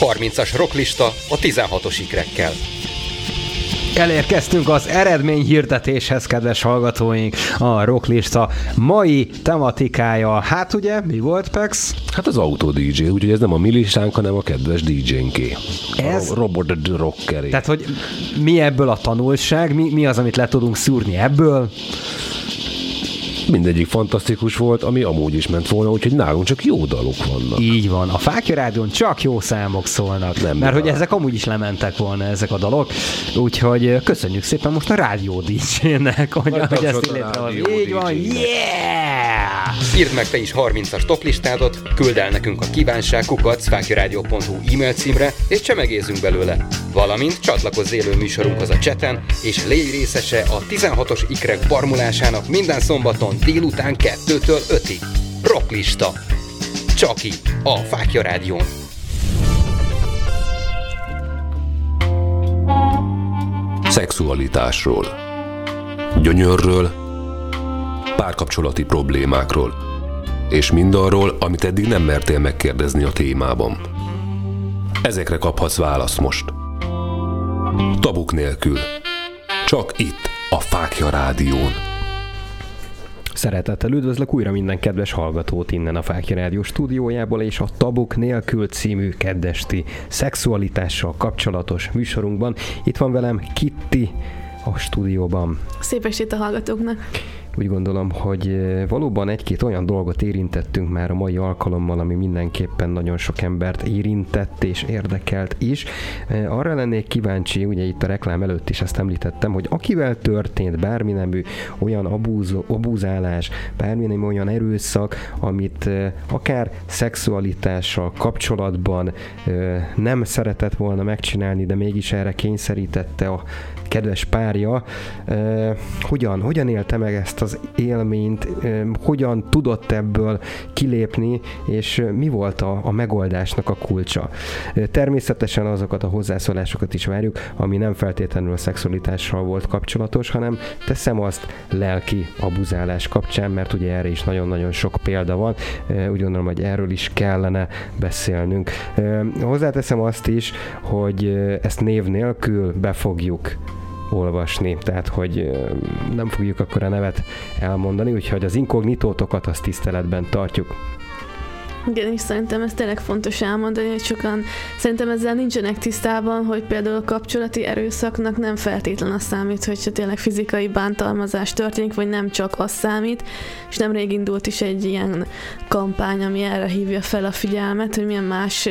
30-as rocklista a 16-os ikrekkel. Elérkeztünk az eredmény hirdetéshez, kedves hallgatóink. A rocklista mai tematikája, hát ugye, mi volt, Pex? Hát az autó DJ, úgyhogy ez nem a mi listánk, hanem a kedves DJ-nké. Ez- A Robert the Rockeré. Tehát, hogy mi ebből a tanulság, mi, mi az, amit le tudunk szúrni ebből? Mindegyik fantasztikus volt, ami amúgy is ment volna, úgyhogy nálunk csak jó dalok vannak. Így van. A Fákja Rádion csak jó számok szólnak. Nem mert hogy ezek amúgy is lementek volna ezek a dalok. Úgyhogy köszönjük szépen most a Rádió DJ-nek, hogy, Nagy hogy ezt Így van, yeah! Írd meg te is 30-as toplistádat, küld el nekünk a kívánság kukac fákjaradio.hu e-mail címre, és csemegézzünk belőle. Valamint csatlakozz élő műsorunkhoz a cseten, és légy részese a 16-os ikrek barmulásának minden szombaton délután 2-től 5-ig. Rocklista. Csak itt, a Fákja Rádión. Szexualitásról. gyönyörről, párkapcsolati problémákról, és mindarról, amit eddig nem mertél megkérdezni a témában. Ezekre kaphatsz választ most. Tabuk nélkül. Csak itt, a Fákja Rádión. Szeretettel üdvözlök újra minden kedves hallgatót innen a Fákja Rádió stúdiójából és a Tabuk nélkül című keddesti szexualitással kapcsolatos műsorunkban. Itt van velem Kitti a stúdióban. Szép estét a hallgatóknak! Úgy gondolom, hogy valóban egy-két olyan dolgot érintettünk már a mai alkalommal, ami mindenképpen nagyon sok embert érintett és érdekelt is. Arra lennék kíváncsi, ugye itt a reklám előtt is ezt említettem, hogy akivel történt bármi nemű olyan abúzó, abúzálás, bármi nemű olyan erőszak, amit akár szexualitással kapcsolatban nem szeretett volna megcsinálni, de mégis erre kényszerítette a kedves párja, hogyan, hogyan élte meg ezt az élményt, hogyan tudott ebből kilépni, és mi volt a, a megoldásnak a kulcsa. Természetesen azokat a hozzászólásokat is várjuk, ami nem feltétlenül a szexualitással volt kapcsolatos, hanem teszem azt lelki abuzálás kapcsán, mert ugye erre is nagyon-nagyon sok példa van, úgy gondolom, hogy erről is kellene beszélnünk. Hozzáteszem azt is, hogy ezt név nélkül befogjuk olvasni, tehát hogy nem fogjuk akkor a nevet elmondani, úgyhogy az inkognitótokat azt tiszteletben tartjuk. Igen, és szerintem ez tényleg fontos elmondani, hogy sokan szerintem ezzel nincsenek tisztában, hogy például a kapcsolati erőszaknak nem feltétlen az számít, hogyha tényleg fizikai bántalmazás történik, vagy nem csak az számít, és nemrég indult is egy ilyen kampány, ami erre hívja fel a figyelmet, hogy milyen más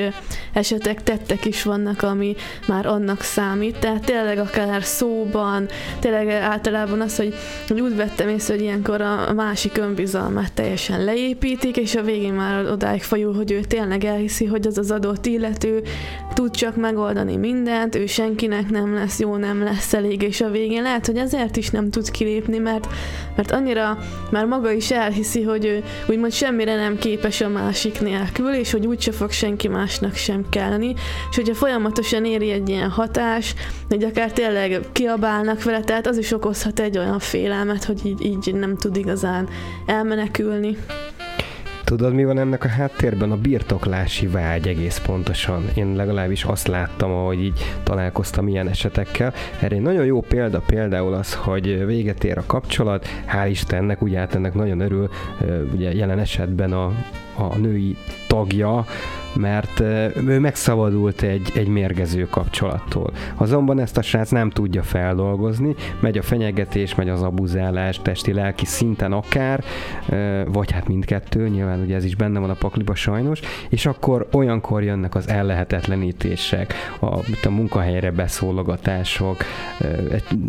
esetek, tettek is vannak, ami már annak számít, tehát tényleg akár szóban, tényleg általában az, hogy, hogy úgy vettem észre, hogy ilyenkor a másik önbizalmát teljesen leépítik, és a végén már odáig megfajul, hogy ő tényleg elhiszi, hogy az az adott illető tud csak megoldani mindent, ő senkinek nem lesz jó, nem lesz elég, és a végén lehet, hogy ezért is nem tud kilépni, mert, mert annyira már maga is elhiszi, hogy ő úgymond semmire nem képes a másik nélkül, és hogy úgyse fog senki másnak sem kelleni, és hogyha folyamatosan éri egy ilyen hatás, hogy akár tényleg kiabálnak vele, tehát az is okozhat egy olyan félelmet, hogy így, így nem tud igazán elmenekülni. Tudod, mi van ennek a háttérben? A birtoklási vágy egész pontosan. Én legalábbis azt láttam, ahogy így találkoztam ilyen esetekkel. Erre egy nagyon jó példa például az, hogy véget ér a kapcsolat, hál' Istennek, ugye hát ennek nagyon örül, ugye jelen esetben a, a női tagja, mert ő megszabadult egy, egy mérgező kapcsolattól. Azonban ezt a srác nem tudja feldolgozni, megy a fenyegetés, megy az abuzálás, testi-lelki szinten akár, vagy hát mindkettő, nyilván ugye ez is benne van a pakliba sajnos, és akkor olyankor jönnek az ellehetetlenítések, a, a munkahelyre beszólogatások,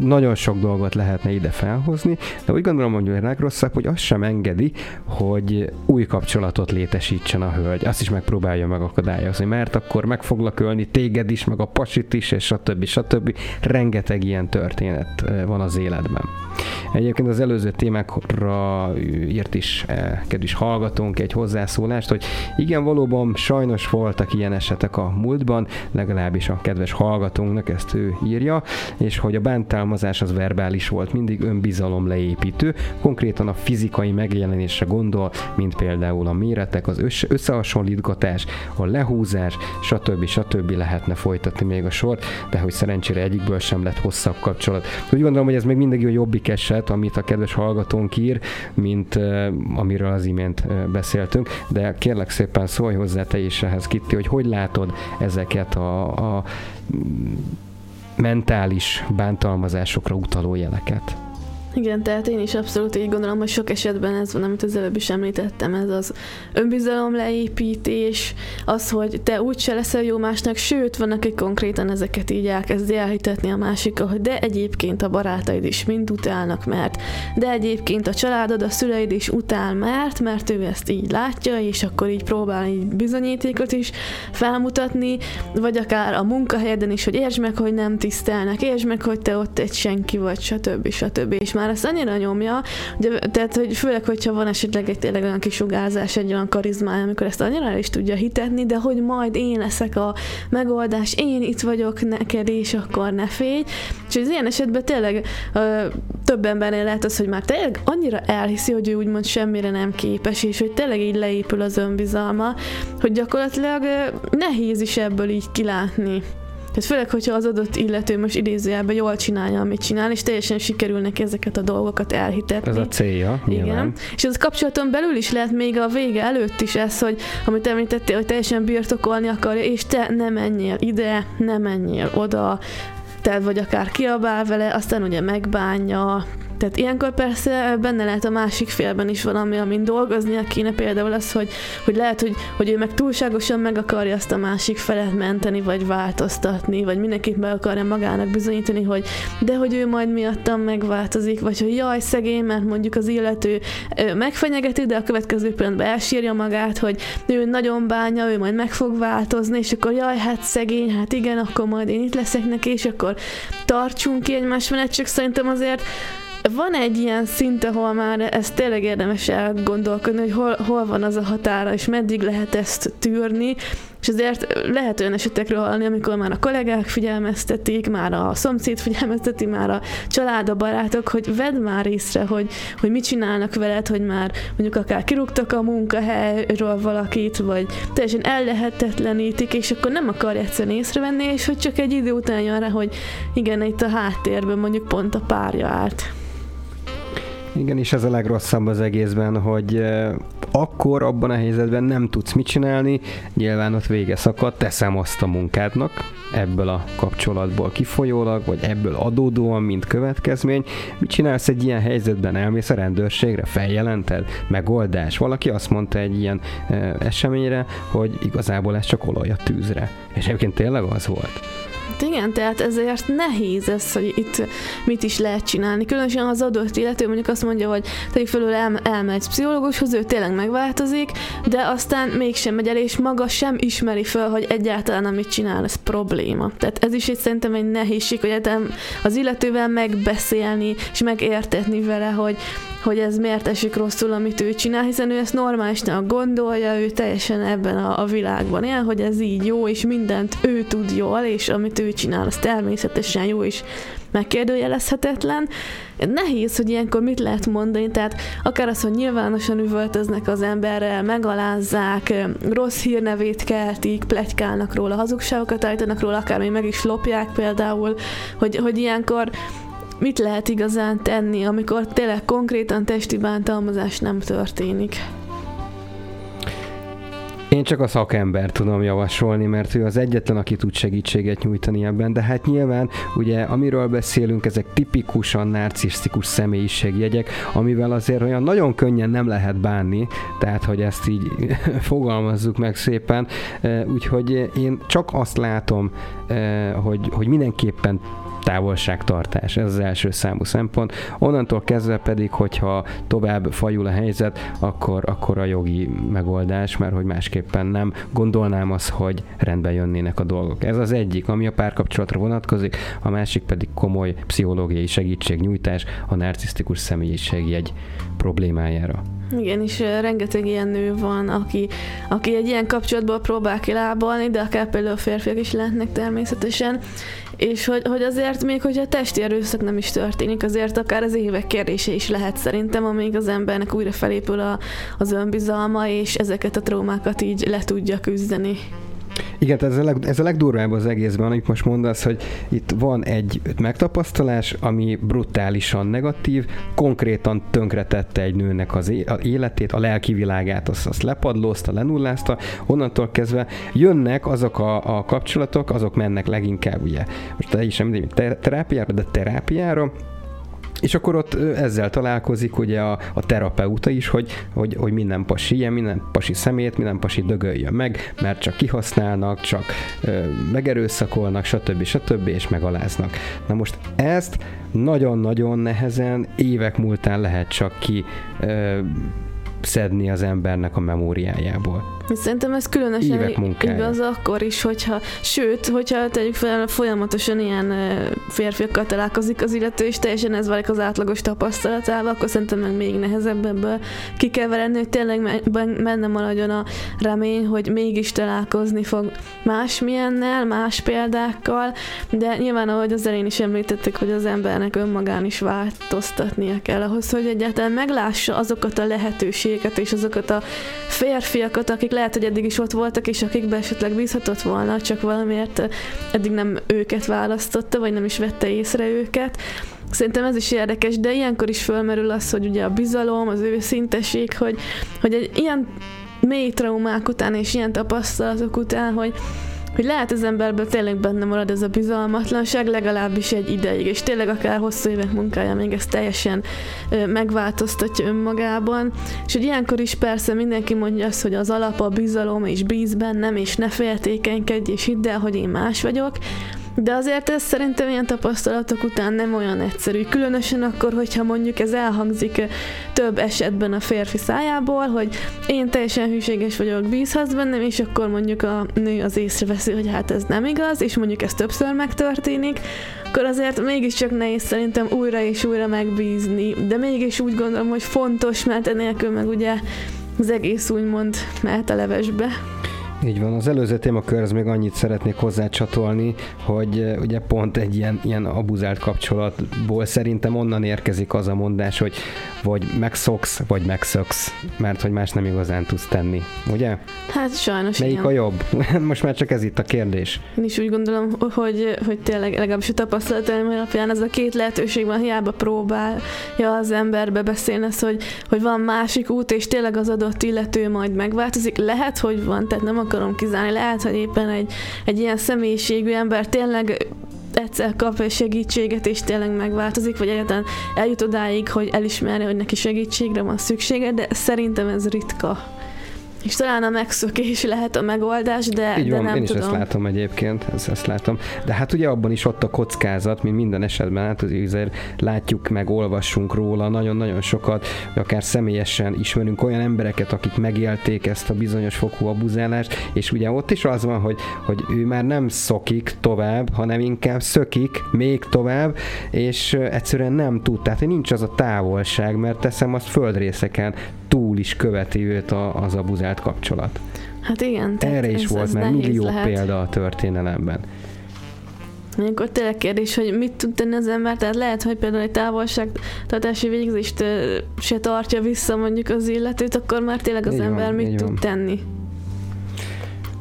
nagyon sok dolgot lehetne ide felhozni, de úgy gondolom, hogy a legrosszabb, hogy azt sem engedi, hogy új kapcsolatot létesítsen a hölgy. Azt is megpróbálja megakadályozni, mert akkor meg foglak ölni téged is, meg a pasit is, és stb. stb. Rengeteg ilyen történet van az életben. Egyébként az előző témákra írt is kedves hallgatónk egy hozzászólást, hogy igen, valóban sajnos voltak ilyen esetek a múltban, legalábbis a kedves hallgatónknak ezt ő írja, és hogy a bántálmazás az verbális volt, mindig önbizalom leépítő, konkrétan a fizikai megjelenésre gondol, mint például a méretek, az összehasonlítgatás, a lehúzás, stb. stb. lehetne folytatni még a sor, de hogy szerencsére egyikből sem lett hosszabb kapcsolat. Úgy gondolom, hogy ez még mindig a jobbik eset, amit a kedves hallgatónk ír, mint uh, amiről az imént uh, beszéltünk, de kérlek szépen szólj hozzá te is ehhez, Kitti, hogy hogy látod ezeket a, a mentális bántalmazásokra utaló jeleket? Igen, tehát én is abszolút így gondolom, hogy sok esetben ez van, amit az előbb is említettem, ez az önbizalom leépítés, az, hogy te úgyse leszel jó másnak, sőt, van, aki konkrétan ezeket így elkezdi elhitetni a másikkal, hogy de egyébként a barátaid is mind utálnak, mert de egyébként a családod, a szüleid is utál, mert, mert ő ezt így látja, és akkor így próbál így bizonyítékot is felmutatni, vagy akár a munkahelyeden is, hogy értsd meg, hogy nem tisztelnek, értsd meg, hogy te ott egy senki vagy, stb. stb. És már ezt annyira nyomja, ugye, tehát hogy főleg, hogyha van esetleg egy tényleg olyan kisugárzás, egy olyan karizmája, amikor ezt annyira el is tudja hitetni, de hogy majd én leszek a megoldás, én itt vagyok neked, és akkor ne félj. És az ilyen esetben tényleg ö, több embernél lehet az, hogy már tényleg annyira elhiszi, hogy ő úgymond semmire nem képes, és hogy tényleg így leépül az önbizalma, hogy gyakorlatilag ö, nehéz is ebből így kilátni. Tehát főleg, hogyha az adott illető most idézőjelben jól csinálja, amit csinál, és teljesen sikerül neki ezeket a dolgokat elhitetni. Ez a célja, nyilván. Igen. És az kapcsolaton belül is lehet még a vége előtt is ez, hogy amit említettél, hogy teljesen birtokolni akarja, és te nem menjél ide, nem menjél oda, te vagy akár kiabál vele, aztán ugye megbánja, tehát ilyenkor persze benne lehet a másik félben is valami, amin dolgoznia kéne, például az, hogy, hogy lehet, hogy, hogy ő meg túlságosan meg akarja azt a másik felet menteni, vagy változtatni, vagy mindenkit meg akarja magának bizonyítani, hogy de hogy ő majd miattam megváltozik, vagy hogy jaj, szegény, mert mondjuk az illető megfenyegeti, de a következő pillanatban elsírja magát, hogy ő nagyon bánja, ő majd meg fog változni, és akkor jaj, hát szegény, hát igen, akkor majd én itt leszek neki, és akkor tartsunk ki egymás mellett, csak szerintem azért van egy ilyen szint, ahol már ezt tényleg érdemes elgondolkodni, hogy hol, hol van az a határa, és meddig lehet ezt tűrni, és azért lehet olyan esetekről hallani, amikor már a kollégák figyelmeztetik, már a szomszéd figyelmezteti, már a család, a barátok, hogy vedd már észre, hogy, hogy mit csinálnak veled, hogy már mondjuk akár kirúgtak a munkahelyről valakit, vagy teljesen ellehetetlenítik, és akkor nem akarja egyszerűen észrevenni, és hogy csak egy idő után jön rá, hogy igen, itt a háttérben mondjuk pont a párja állt. Igen, és ez a legrosszabb az egészben, hogy akkor abban a helyzetben nem tudsz mit csinálni, nyilván ott vége szakad, teszem azt a munkádnak, ebből a kapcsolatból kifolyólag, vagy ebből adódóan, mint következmény. Mit csinálsz egy ilyen helyzetben? Elmész a rendőrségre, feljelented, megoldás. Valaki azt mondta egy ilyen e, eseményre, hogy igazából ez csak olaj a tűzre. És egyébként tényleg az volt. Hát igen, tehát ezért nehéz ez, hogy itt mit is lehet csinálni. Különösen az adott illető mondjuk azt mondja, hogy tegyük felül el, elmegy pszichológushoz, ő tényleg megváltozik, de aztán mégsem megy el, és maga sem ismeri föl, hogy egyáltalán amit csinál, ez probléma. Tehát ez is egy szerintem egy nehézség, hogy az illetővel megbeszélni, és megértetni vele, hogy hogy ez miért esik rosszul, amit ő csinál, hiszen ő ezt normálisnak gondolja, ő teljesen ebben a, a világban él, hogy ez így jó, és mindent ő tud jól, és amit ő csinál, az természetesen jó, és megkérdőjelezhetetlen. Nehéz, hogy ilyenkor mit lehet mondani, tehát akár az, hogy nyilvánosan üvöltöznek az emberrel, megalázzák, rossz hírnevét keltik, plegykálnak róla, hazugságokat állítanak róla, akár még meg is lopják például, hogy, hogy ilyenkor mit lehet igazán tenni, amikor tényleg konkrétan testi bántalmazás nem történik? Én csak a szakember tudom javasolni, mert ő az egyetlen, aki tud segítséget nyújtani ebben, de hát nyilván ugye amiről beszélünk, ezek tipikusan narcisztikus személyiségjegyek, amivel azért olyan nagyon könnyen nem lehet bánni, tehát hogy ezt így [LAUGHS] fogalmazzuk meg szépen, úgyhogy én csak azt látom, hogy, hogy mindenképpen távolságtartás, ez az első számú szempont. Onnantól kezdve pedig, hogyha tovább fajul a helyzet, akkor, akkor a jogi megoldás, mert hogy másképpen nem gondolnám azt, hogy rendbe jönnének a dolgok. Ez az egyik, ami a párkapcsolatra vonatkozik, a másik pedig komoly pszichológiai segítségnyújtás a narcisztikus személyiségjegy problémájára. Igen, és rengeteg ilyen nő van, aki, aki egy ilyen kapcsolatból próbál kilábalni, de akár például férfiak is lehetnek természetesen, és hogy, hogy azért még, hogyha testi erőszak nem is történik, azért akár az évek kérdése is lehet szerintem, amíg az embernek újra felépül a, az önbizalma, és ezeket a traumákat így le tudja küzdeni. Igen, ez a, leg, ez a legdurvább az egészben, amit most mondasz, hogy itt van egy megtapasztalás, ami brutálisan negatív, konkrétan tönkretette egy nőnek az életét, a lelki világát, azt, azt lepadlózta, lenullázta, onnantól kezdve jönnek azok a, a kapcsolatok, azok mennek leginkább ugye, most te is nem terápiára, de terápiára, és akkor ott ezzel találkozik ugye a, a terapeuta is, hogy, hogy, hogy minden pasi ilyen, minden pasi szemét, minden pasi dögöljön meg, mert csak kihasználnak, csak ö, megerőszakolnak, stb. stb. és megaláznak. Na most ezt nagyon-nagyon nehezen évek múltán lehet csak ki ö, szedni az embernek a memóriájából. Szerintem ez különösen Évek munkája. igaz akkor is, hogyha, sőt, hogyha tegyük fel, folyamatosan ilyen férfiakkal találkozik az illető, és teljesen ez válik az átlagos tapasztalatával, akkor szerintem meg még nehezebb ebből kikeveredni, hogy tényleg benne maradjon a remény, hogy mégis találkozni fog másmilyennel, más példákkal, de nyilván, ahogy az elején is említettek, hogy az embernek önmagán is változtatnia kell ahhoz, hogy egyáltalán meglássa azokat a lehetőségeket és azokat a férfiakat, akik lehet, hogy eddig is ott voltak, és akikbe esetleg bízhatott volna, csak valamiért eddig nem őket választotta, vagy nem is vette észre őket. Szerintem ez is érdekes, de ilyenkor is fölmerül az, hogy ugye a bizalom, az őszinteség, hogy, hogy egy ilyen mély traumák után és ilyen tapasztalatok után, hogy, hogy lehet az emberben tényleg benne marad ez a bizalmatlanság, legalábbis egy ideig, és tényleg akár hosszú évek munkája még ezt teljesen ö, megváltoztatja önmagában, és hogy ilyenkor is persze mindenki mondja azt, hogy az alap a bizalom, és bíz bennem, és ne féltékenykedj, és hidd el, hogy én más vagyok, de azért ez szerintem ilyen tapasztalatok után nem olyan egyszerű. Különösen akkor, hogyha mondjuk ez elhangzik ö, több esetben a férfi szájából, hogy én teljesen hűséges vagyok, bízhatsz bennem, és akkor mondjuk a nő az észreveszi, hogy hát ez nem igaz, és mondjuk ez többször megtörténik, akkor azért mégiscsak nehéz szerintem újra és újra megbízni, de mégis úgy gondolom, hogy fontos, mert enélkül meg ugye az egész úgymond mehet a levesbe. Így van, az előző témakörhöz még annyit szeretnék hozzácsatolni, hogy ugye pont egy ilyen, ilyen abuzált kapcsolatból szerintem onnan érkezik az a mondás, hogy vagy megszoksz, vagy megszöksz, mert hogy más nem igazán tudsz tenni, ugye? Hát sajnos Melyik igen. a jobb? [LAUGHS] Most már csak ez itt a kérdés. Én is úgy gondolom, hogy, hogy tényleg legalábbis a tapasztalataim alapján ez a két lehetőség van, hiába próbálja az emberbe beszélni azt, hogy, hogy van másik út, és tényleg az adott illető majd megváltozik. Lehet, hogy van, tehát nem akarom kizárni, lehet, hogy éppen egy, egy ilyen személyiségű ember tényleg egyszer kap egy segítséget, és tényleg megváltozik, vagy egyáltalán eljut odáig, hogy elismerje, hogy neki segítségre van szüksége, de szerintem ez ritka. És talán a megszökés lehet a megoldás, de, Így de van, nem én is tudom. ezt látom egyébként, ezt, ezt látom. De hát ugye abban is ott a kockázat, mint minden esetben, hát azért látjuk meg, olvassunk róla nagyon-nagyon sokat, akár személyesen ismerünk olyan embereket, akik megélték ezt a bizonyos fokú abuzálást, és ugye ott is az van, hogy, hogy ő már nem szokik tovább, hanem inkább szökik még tovább, és egyszerűen nem tud, tehát nincs az a távolság, mert teszem azt földrészeken túl is követi őt a, az abuzált kapcsolat. Hát igen. Erre is ez, volt ez már millió lehet. példa a történelemben. Ilyenkor tényleg kérdés, hogy mit tud tenni az ember, tehát lehet, hogy például egy távolságtartási végzést se tartja vissza mondjuk az illetőt, akkor már tényleg az Így van, ember mit így tud van. tenni.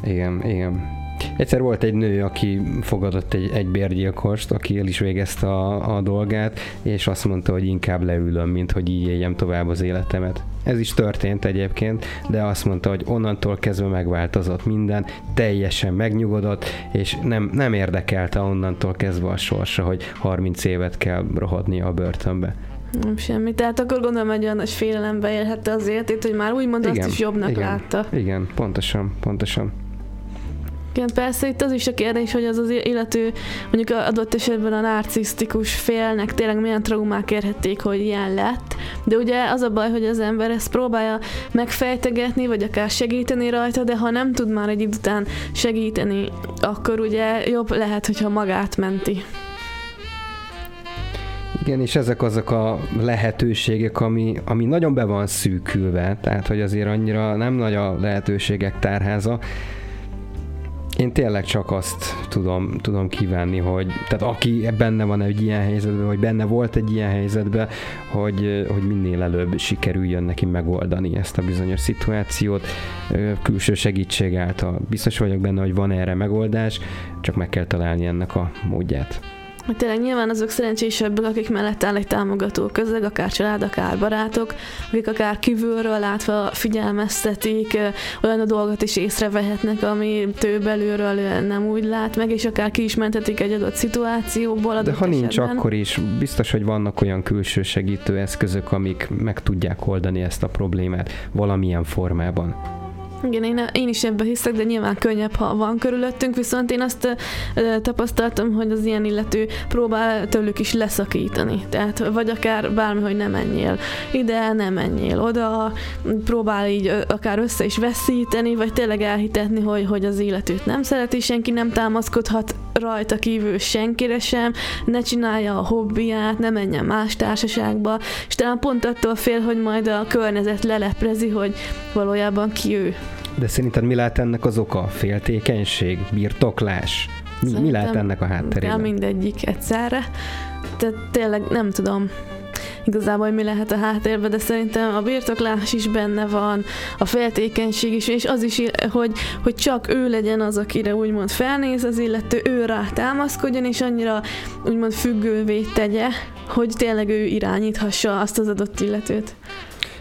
Igen, igen. Egyszer volt egy nő, aki fogadott egy, egy bérgyilkost, aki el is végezte a, a dolgát, és azt mondta, hogy inkább leülöm, mint hogy így éljem tovább az életemet. Ez is történt egyébként, de azt mondta, hogy onnantól kezdve megváltozott minden, teljesen megnyugodott, és nem, nem érdekelte onnantól kezdve a sorsa, hogy 30 évet kell rohadnia a börtönbe. Nem semmi. Tehát akkor gondolom, hogy olyan nagy félelembe élhette az életét, hogy már úgymond azt is jobbnak igen, látta. Igen, pontosan, pontosan. Igen, persze itt az is a kérdés, hogy az az illető mondjuk adott esetben a narcisztikus félnek tényleg milyen traumák érhették, hogy ilyen lett. De ugye az a baj, hogy az ember ezt próbálja megfejtegetni, vagy akár segíteni rajta, de ha nem tud már egy idő után segíteni, akkor ugye jobb lehet, hogyha magát menti. Igen, és ezek azok a lehetőségek, ami, ami nagyon be van szűkülve, tehát hogy azért annyira nem nagy a lehetőségek tárháza. Én tényleg csak azt tudom, tudom kívánni, hogy tehát aki benne van egy ilyen helyzetben, vagy benne volt egy ilyen helyzetben, hogy, hogy minél előbb sikerüljön neki megoldani ezt a bizonyos szituációt külső segítség által. Biztos vagyok benne, hogy van erre megoldás, csak meg kell találni ennek a módját. Tényleg nyilván azok szerencsésebbek, akik mellett áll egy támogató közeg, akár család, akár barátok, akik akár kívülről látva figyelmeztetik, olyan a dolgot is észrevehetnek, ami ő belülről nem úgy lát meg, és akár ki is menthetik egy adott szituációból. De adott ha nincs, esetben. akkor is biztos, hogy vannak olyan külső segítő eszközök, amik meg tudják oldani ezt a problémát valamilyen formában. Igen, én, én is ebbe hiszek, de nyilván könnyebb, ha van körülöttünk, viszont én azt ö, tapasztaltam, hogy az ilyen illető próbál tőlük is leszakítani. Tehát vagy akár bármi, hogy nem menjél ide, nem menjél oda, próbál így ö, akár össze is veszíteni, vagy tényleg elhitetni, hogy, hogy az illetőt nem szereti, senki nem támaszkodhat rajta kívül senkire sem, ne csinálja a hobbiját, ne menjen más társaságba, és talán pont attól fél, hogy majd a környezet leleprezi, hogy valójában ki ő. De szerinted mi lehet ennek az oka? Féltékenység? Birtoklás? Mi, mi lehet ennek a hátterében? mindegyik egyszerre. Tehát tényleg nem tudom igazából, hogy mi lehet a háttérben, de szerintem a birtoklás is benne van, a féltékenység is, és az is, hogy, hogy csak ő legyen az, akire úgymond felnéz az illető, ő rá támaszkodjon, és annyira úgymond függővé tegye, hogy tényleg ő irányíthassa azt az adott illetőt.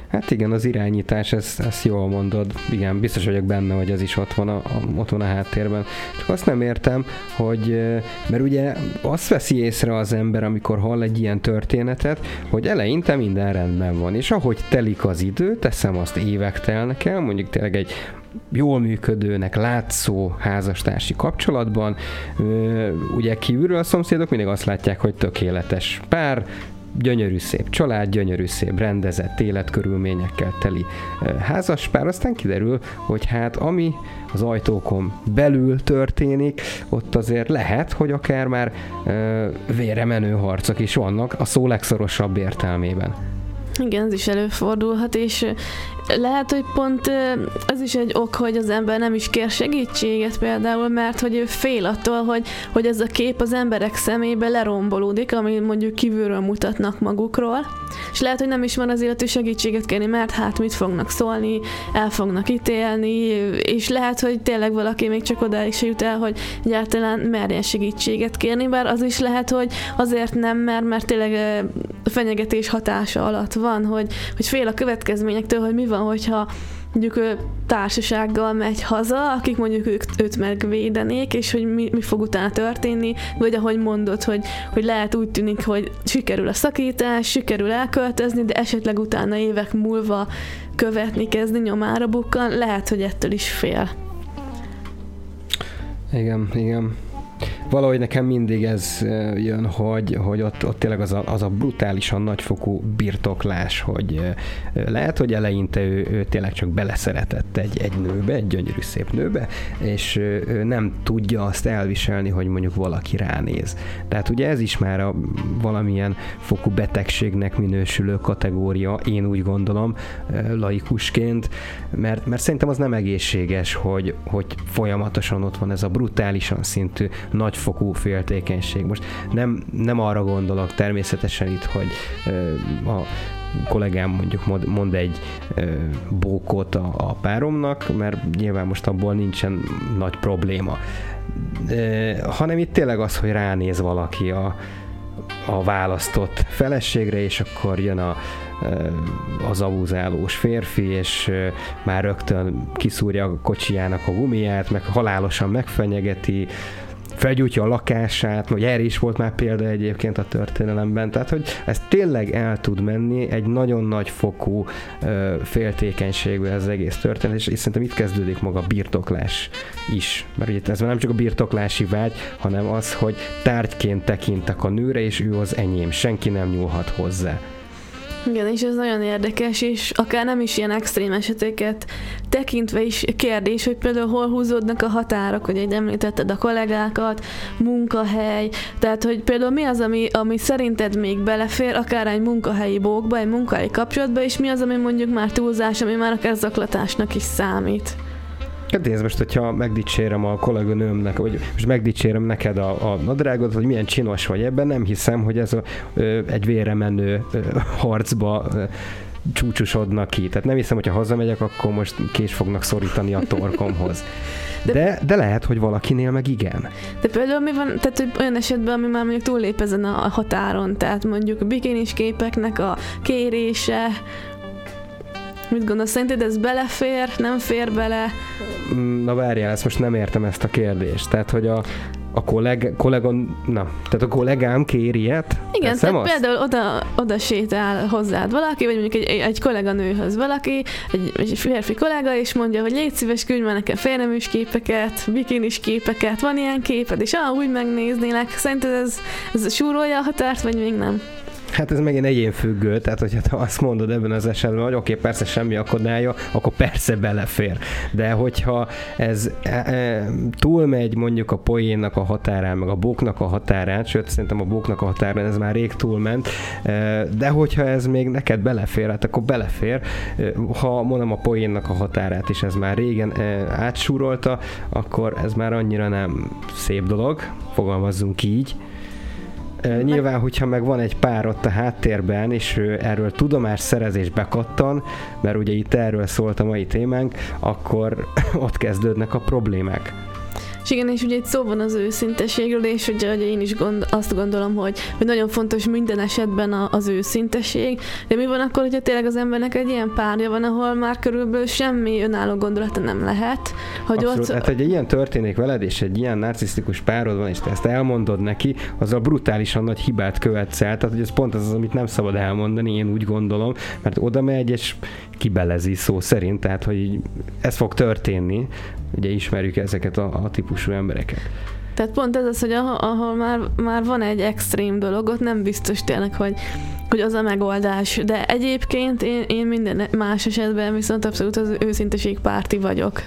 Hát igen, az irányítás, ezt, ezt jól mondod. Igen, biztos vagyok benne, hogy ez is ott van a, a, ott van a háttérben. Csak azt nem értem, hogy, mert ugye azt veszi észre az ember, amikor hall egy ilyen történetet, hogy eleinte minden rendben van, és ahogy telik az idő, teszem azt évek telnek el, mondjuk tényleg egy jól működőnek látszó házastársi kapcsolatban. Ugye kívülről a szomszédok mindig azt látják, hogy tökéletes pár, gyönyörű szép család, gyönyörű szép rendezett életkörülményekkel teli házaspár, aztán kiderül, hogy hát ami az ajtókon belül történik, ott azért lehet, hogy akár már vére menő harcok is vannak a szó legszorosabb értelmében. Igen, ez is előfordulhat, és lehet, hogy pont ez is egy ok, hogy az ember nem is kér segítséget például, mert hogy ő fél attól, hogy, hogy ez a kép az emberek szemébe lerombolódik, ami mondjuk kívülről mutatnak magukról, és lehet, hogy nem is van az illető segítséget kérni, mert hát mit fognak szólni, el fognak ítélni, és lehet, hogy tényleg valaki még csak odáig se jut el, hogy egyáltalán merjen segítséget kérni, bár az is lehet, hogy azért nem mer, mert tényleg fenyegetés hatása alatt van, hogy, hogy fél a következményektől, hogy mi van, hogyha mondjuk ő társasággal megy haza, akik mondjuk ők, őt megvédenék, és hogy mi, mi fog utána történni, vagy ahogy mondod, hogy, hogy lehet úgy tűnik, hogy sikerül a szakítás, sikerül elköltözni, de esetleg utána évek múlva követni kezdni nyomára bukkan, lehet, hogy ettől is fél. Igen, igen valahogy nekem mindig ez jön, hogy, hogy ott, ott tényleg az a, az a brutálisan nagyfokú birtoklás, hogy lehet, hogy eleinte ő, ő tényleg csak beleszeretett egy, egy nőbe, egy gyönyörű szép nőbe, és ő nem tudja azt elviselni, hogy mondjuk valaki ránéz. Tehát ugye ez is már a valamilyen fokú betegségnek minősülő kategória, én úgy gondolom, laikusként, mert, mert szerintem az nem egészséges, hogy, hogy folyamatosan ott van ez a brutálisan szintű nagyfokú féltékenység. Most nem, nem arra gondolok természetesen itt, hogy a kollégám mondjuk mond, egy bókot a, a páromnak, mert nyilván most abból nincsen nagy probléma. hanem itt tényleg az, hogy ránéz valaki a, a választott feleségre, és akkor jön a, az abuzálós férfi, és már rögtön kiszúrja a kocsijának a gumiját, meg halálosan megfenyegeti, felgyújtja a lakását, vagy erre is volt már példa egyébként a történelemben, tehát hogy ez tényleg el tud menni egy nagyon nagy fokú ö, féltékenységű ez az egész történet, és, és szerintem itt kezdődik maga a birtoklás is, mert ugye ez nem csak a birtoklási vágy, hanem az, hogy tárgyként tekintek a nőre, és ő az enyém, senki nem nyúlhat hozzá. Igen, és ez nagyon érdekes, és akár nem is ilyen extrém eseteket tekintve is kérdés, hogy például hol húzódnak a határok, hogy egy említetted a kollégákat, munkahely, tehát hogy például mi az, ami, ami szerinted még belefér, akár egy munkahelyi bókba, egy munkahelyi kapcsolatba, és mi az, ami mondjuk már túlzás, ami már akár zaklatásnak is számít. Hát nézd most, hogyha megdicsérem a kolléganőmnek, vagy most megdicsérem neked a, a nadrágot, hogy milyen csinos vagy ebben, nem hiszem, hogy ez a, ö, egy vére menő ö, harcba ö, csúcsosodnak ki. Tehát nem hiszem, hogyha hazamegyek, akkor most kés fognak szorítani a torkomhoz. [LAUGHS] De, de, de lehet, hogy valakinél meg igen. De például mi van, tehát hogy olyan esetben, ami már mondjuk túllép ezen a határon, tehát mondjuk a bikinis képeknek a kérése, Mit gondolsz, szerinted ez belefér, nem fér bele? Na várjál, ezt most nem értem ezt a kérdést. Tehát, hogy a, a kolleg, kollegon, na, tehát a kollégám kér ilyet? Igen, Teszem tehát azt? például oda, oda sétál hozzád valaki, vagy mondjuk egy, egy kolléganőhöz valaki, egy, egy férfi kollega, és mondja, hogy légy szíves, küldj már nekem félneműs képeket, bikinis képeket, van ilyen képed, és ah, úgy megnéznélek. Szerinted ez, ez súrolja a határt, vagy még nem? Hát ez megint egyén függő, tehát hogyha te azt mondod ebben az esetben, hogy oké, okay, persze semmi akadálya, akkor persze belefér. De hogyha ez e, e, túlmegy mondjuk a poénnak a határán, meg a bóknak a határán, sőt szerintem a bóknak a határán ez már rég túlment, e, de hogyha ez még neked belefér, hát akkor belefér. E, ha mondom a poénnak a határát is ez már régen e, átsúrolta, akkor ez már annyira nem szép dolog, fogalmazzunk így. Nyilván, hogyha meg van egy pár ott a háttérben, és erről tudomás szerezés bekattan, mert ugye itt erről szólt a mai témánk, akkor [LAUGHS] ott kezdődnek a problémák. És igen, és ugye itt szó van az őszinteségről, és ugye, ugye én is gond, azt gondolom, hogy, hogy nagyon fontos minden esetben a, az őszinteség, de mi van akkor, hogyha tényleg az embernek egy ilyen párja van, ahol már körülbelül semmi önálló gondolata nem lehet. Hogy Abszolút. ott... Hát, egy ilyen történik veled, és egy ilyen narcisztikus párod van, és te ezt elmondod neki, azzal brutálisan nagy hibát követsz el. Tehát, hogy ez pont az, az, amit nem szabad elmondani, én úgy gondolom, mert oda megy, és kibelezi szó szerint, tehát, hogy ez fog történni, ugye ismerjük ezeket a, a típusú embereket. Tehát pont ez az, hogy ahol már, már van egy extrém dolog, ott nem biztos tényleg, hogy, hogy az a megoldás. De egyébként én, én minden más esetben viszont abszolút az őszinteség párti vagyok.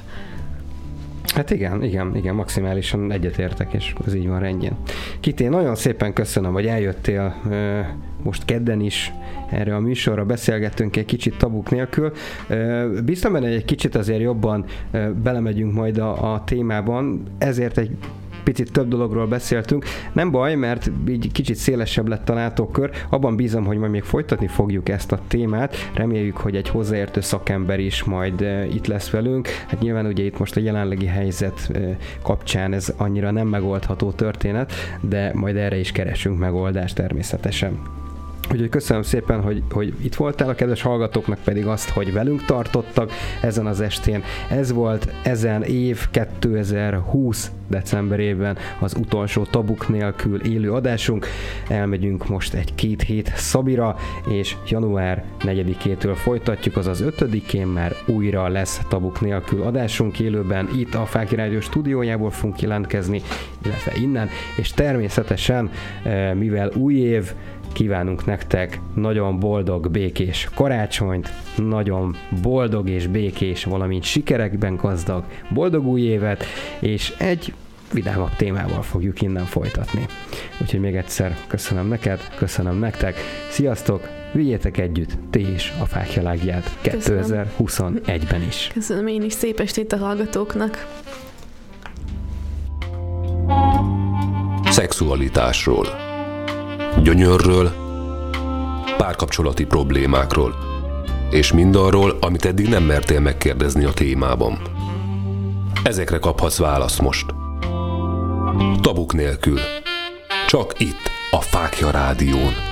Hát igen, igen, igen, maximálisan egyetértek, és az így van rendjén. Kiti, nagyon szépen köszönöm, hogy eljöttél most kedden is erre a műsorra beszélgettünk egy kicsit tabuk nélkül. Benne, hogy egy kicsit azért jobban belemegyünk majd a, a témában, ezért egy picit több dologról beszéltünk. Nem baj, mert így kicsit szélesebb lett a látókör. Abban bízom, hogy majd még folytatni fogjuk ezt a témát. Reméljük, hogy egy hozzáértő szakember is majd itt lesz velünk. Hát nyilván ugye itt most a jelenlegi helyzet kapcsán ez annyira nem megoldható történet, de majd erre is keresünk megoldást természetesen. Úgyhogy köszönöm szépen, hogy, hogy itt voltál, a kedves hallgatóknak pedig azt, hogy velünk tartottak ezen az estén. Ez volt ezen év 2020 decemberében az utolsó tabuk nélkül élő adásunk. Elmegyünk most egy két hét Szabira, és január 4-től folytatjuk, azaz 5-én már újra lesz tabuk nélkül adásunk élőben. Itt a Fáki Rádió stúdiójából fogunk jelentkezni, illetve innen, és természetesen, eh, mivel új év, kívánunk nektek nagyon boldog, békés karácsonyt, nagyon boldog és békés, valamint sikerekben gazdag, boldog új évet, és egy vidámabb témával fogjuk innen folytatni. Úgyhogy még egyszer köszönöm neked, köszönöm nektek, sziasztok, vigyétek együtt, ti is a fákjalágját 2021-ben is. Köszönöm én is, szép estét a hallgatóknak! Szexualitásról gyönyörről, párkapcsolati problémákról, és mindarról, amit eddig nem mertél megkérdezni a témában. Ezekre kaphatsz választ most. Tabuk nélkül. Csak itt, a Fákja Rádión.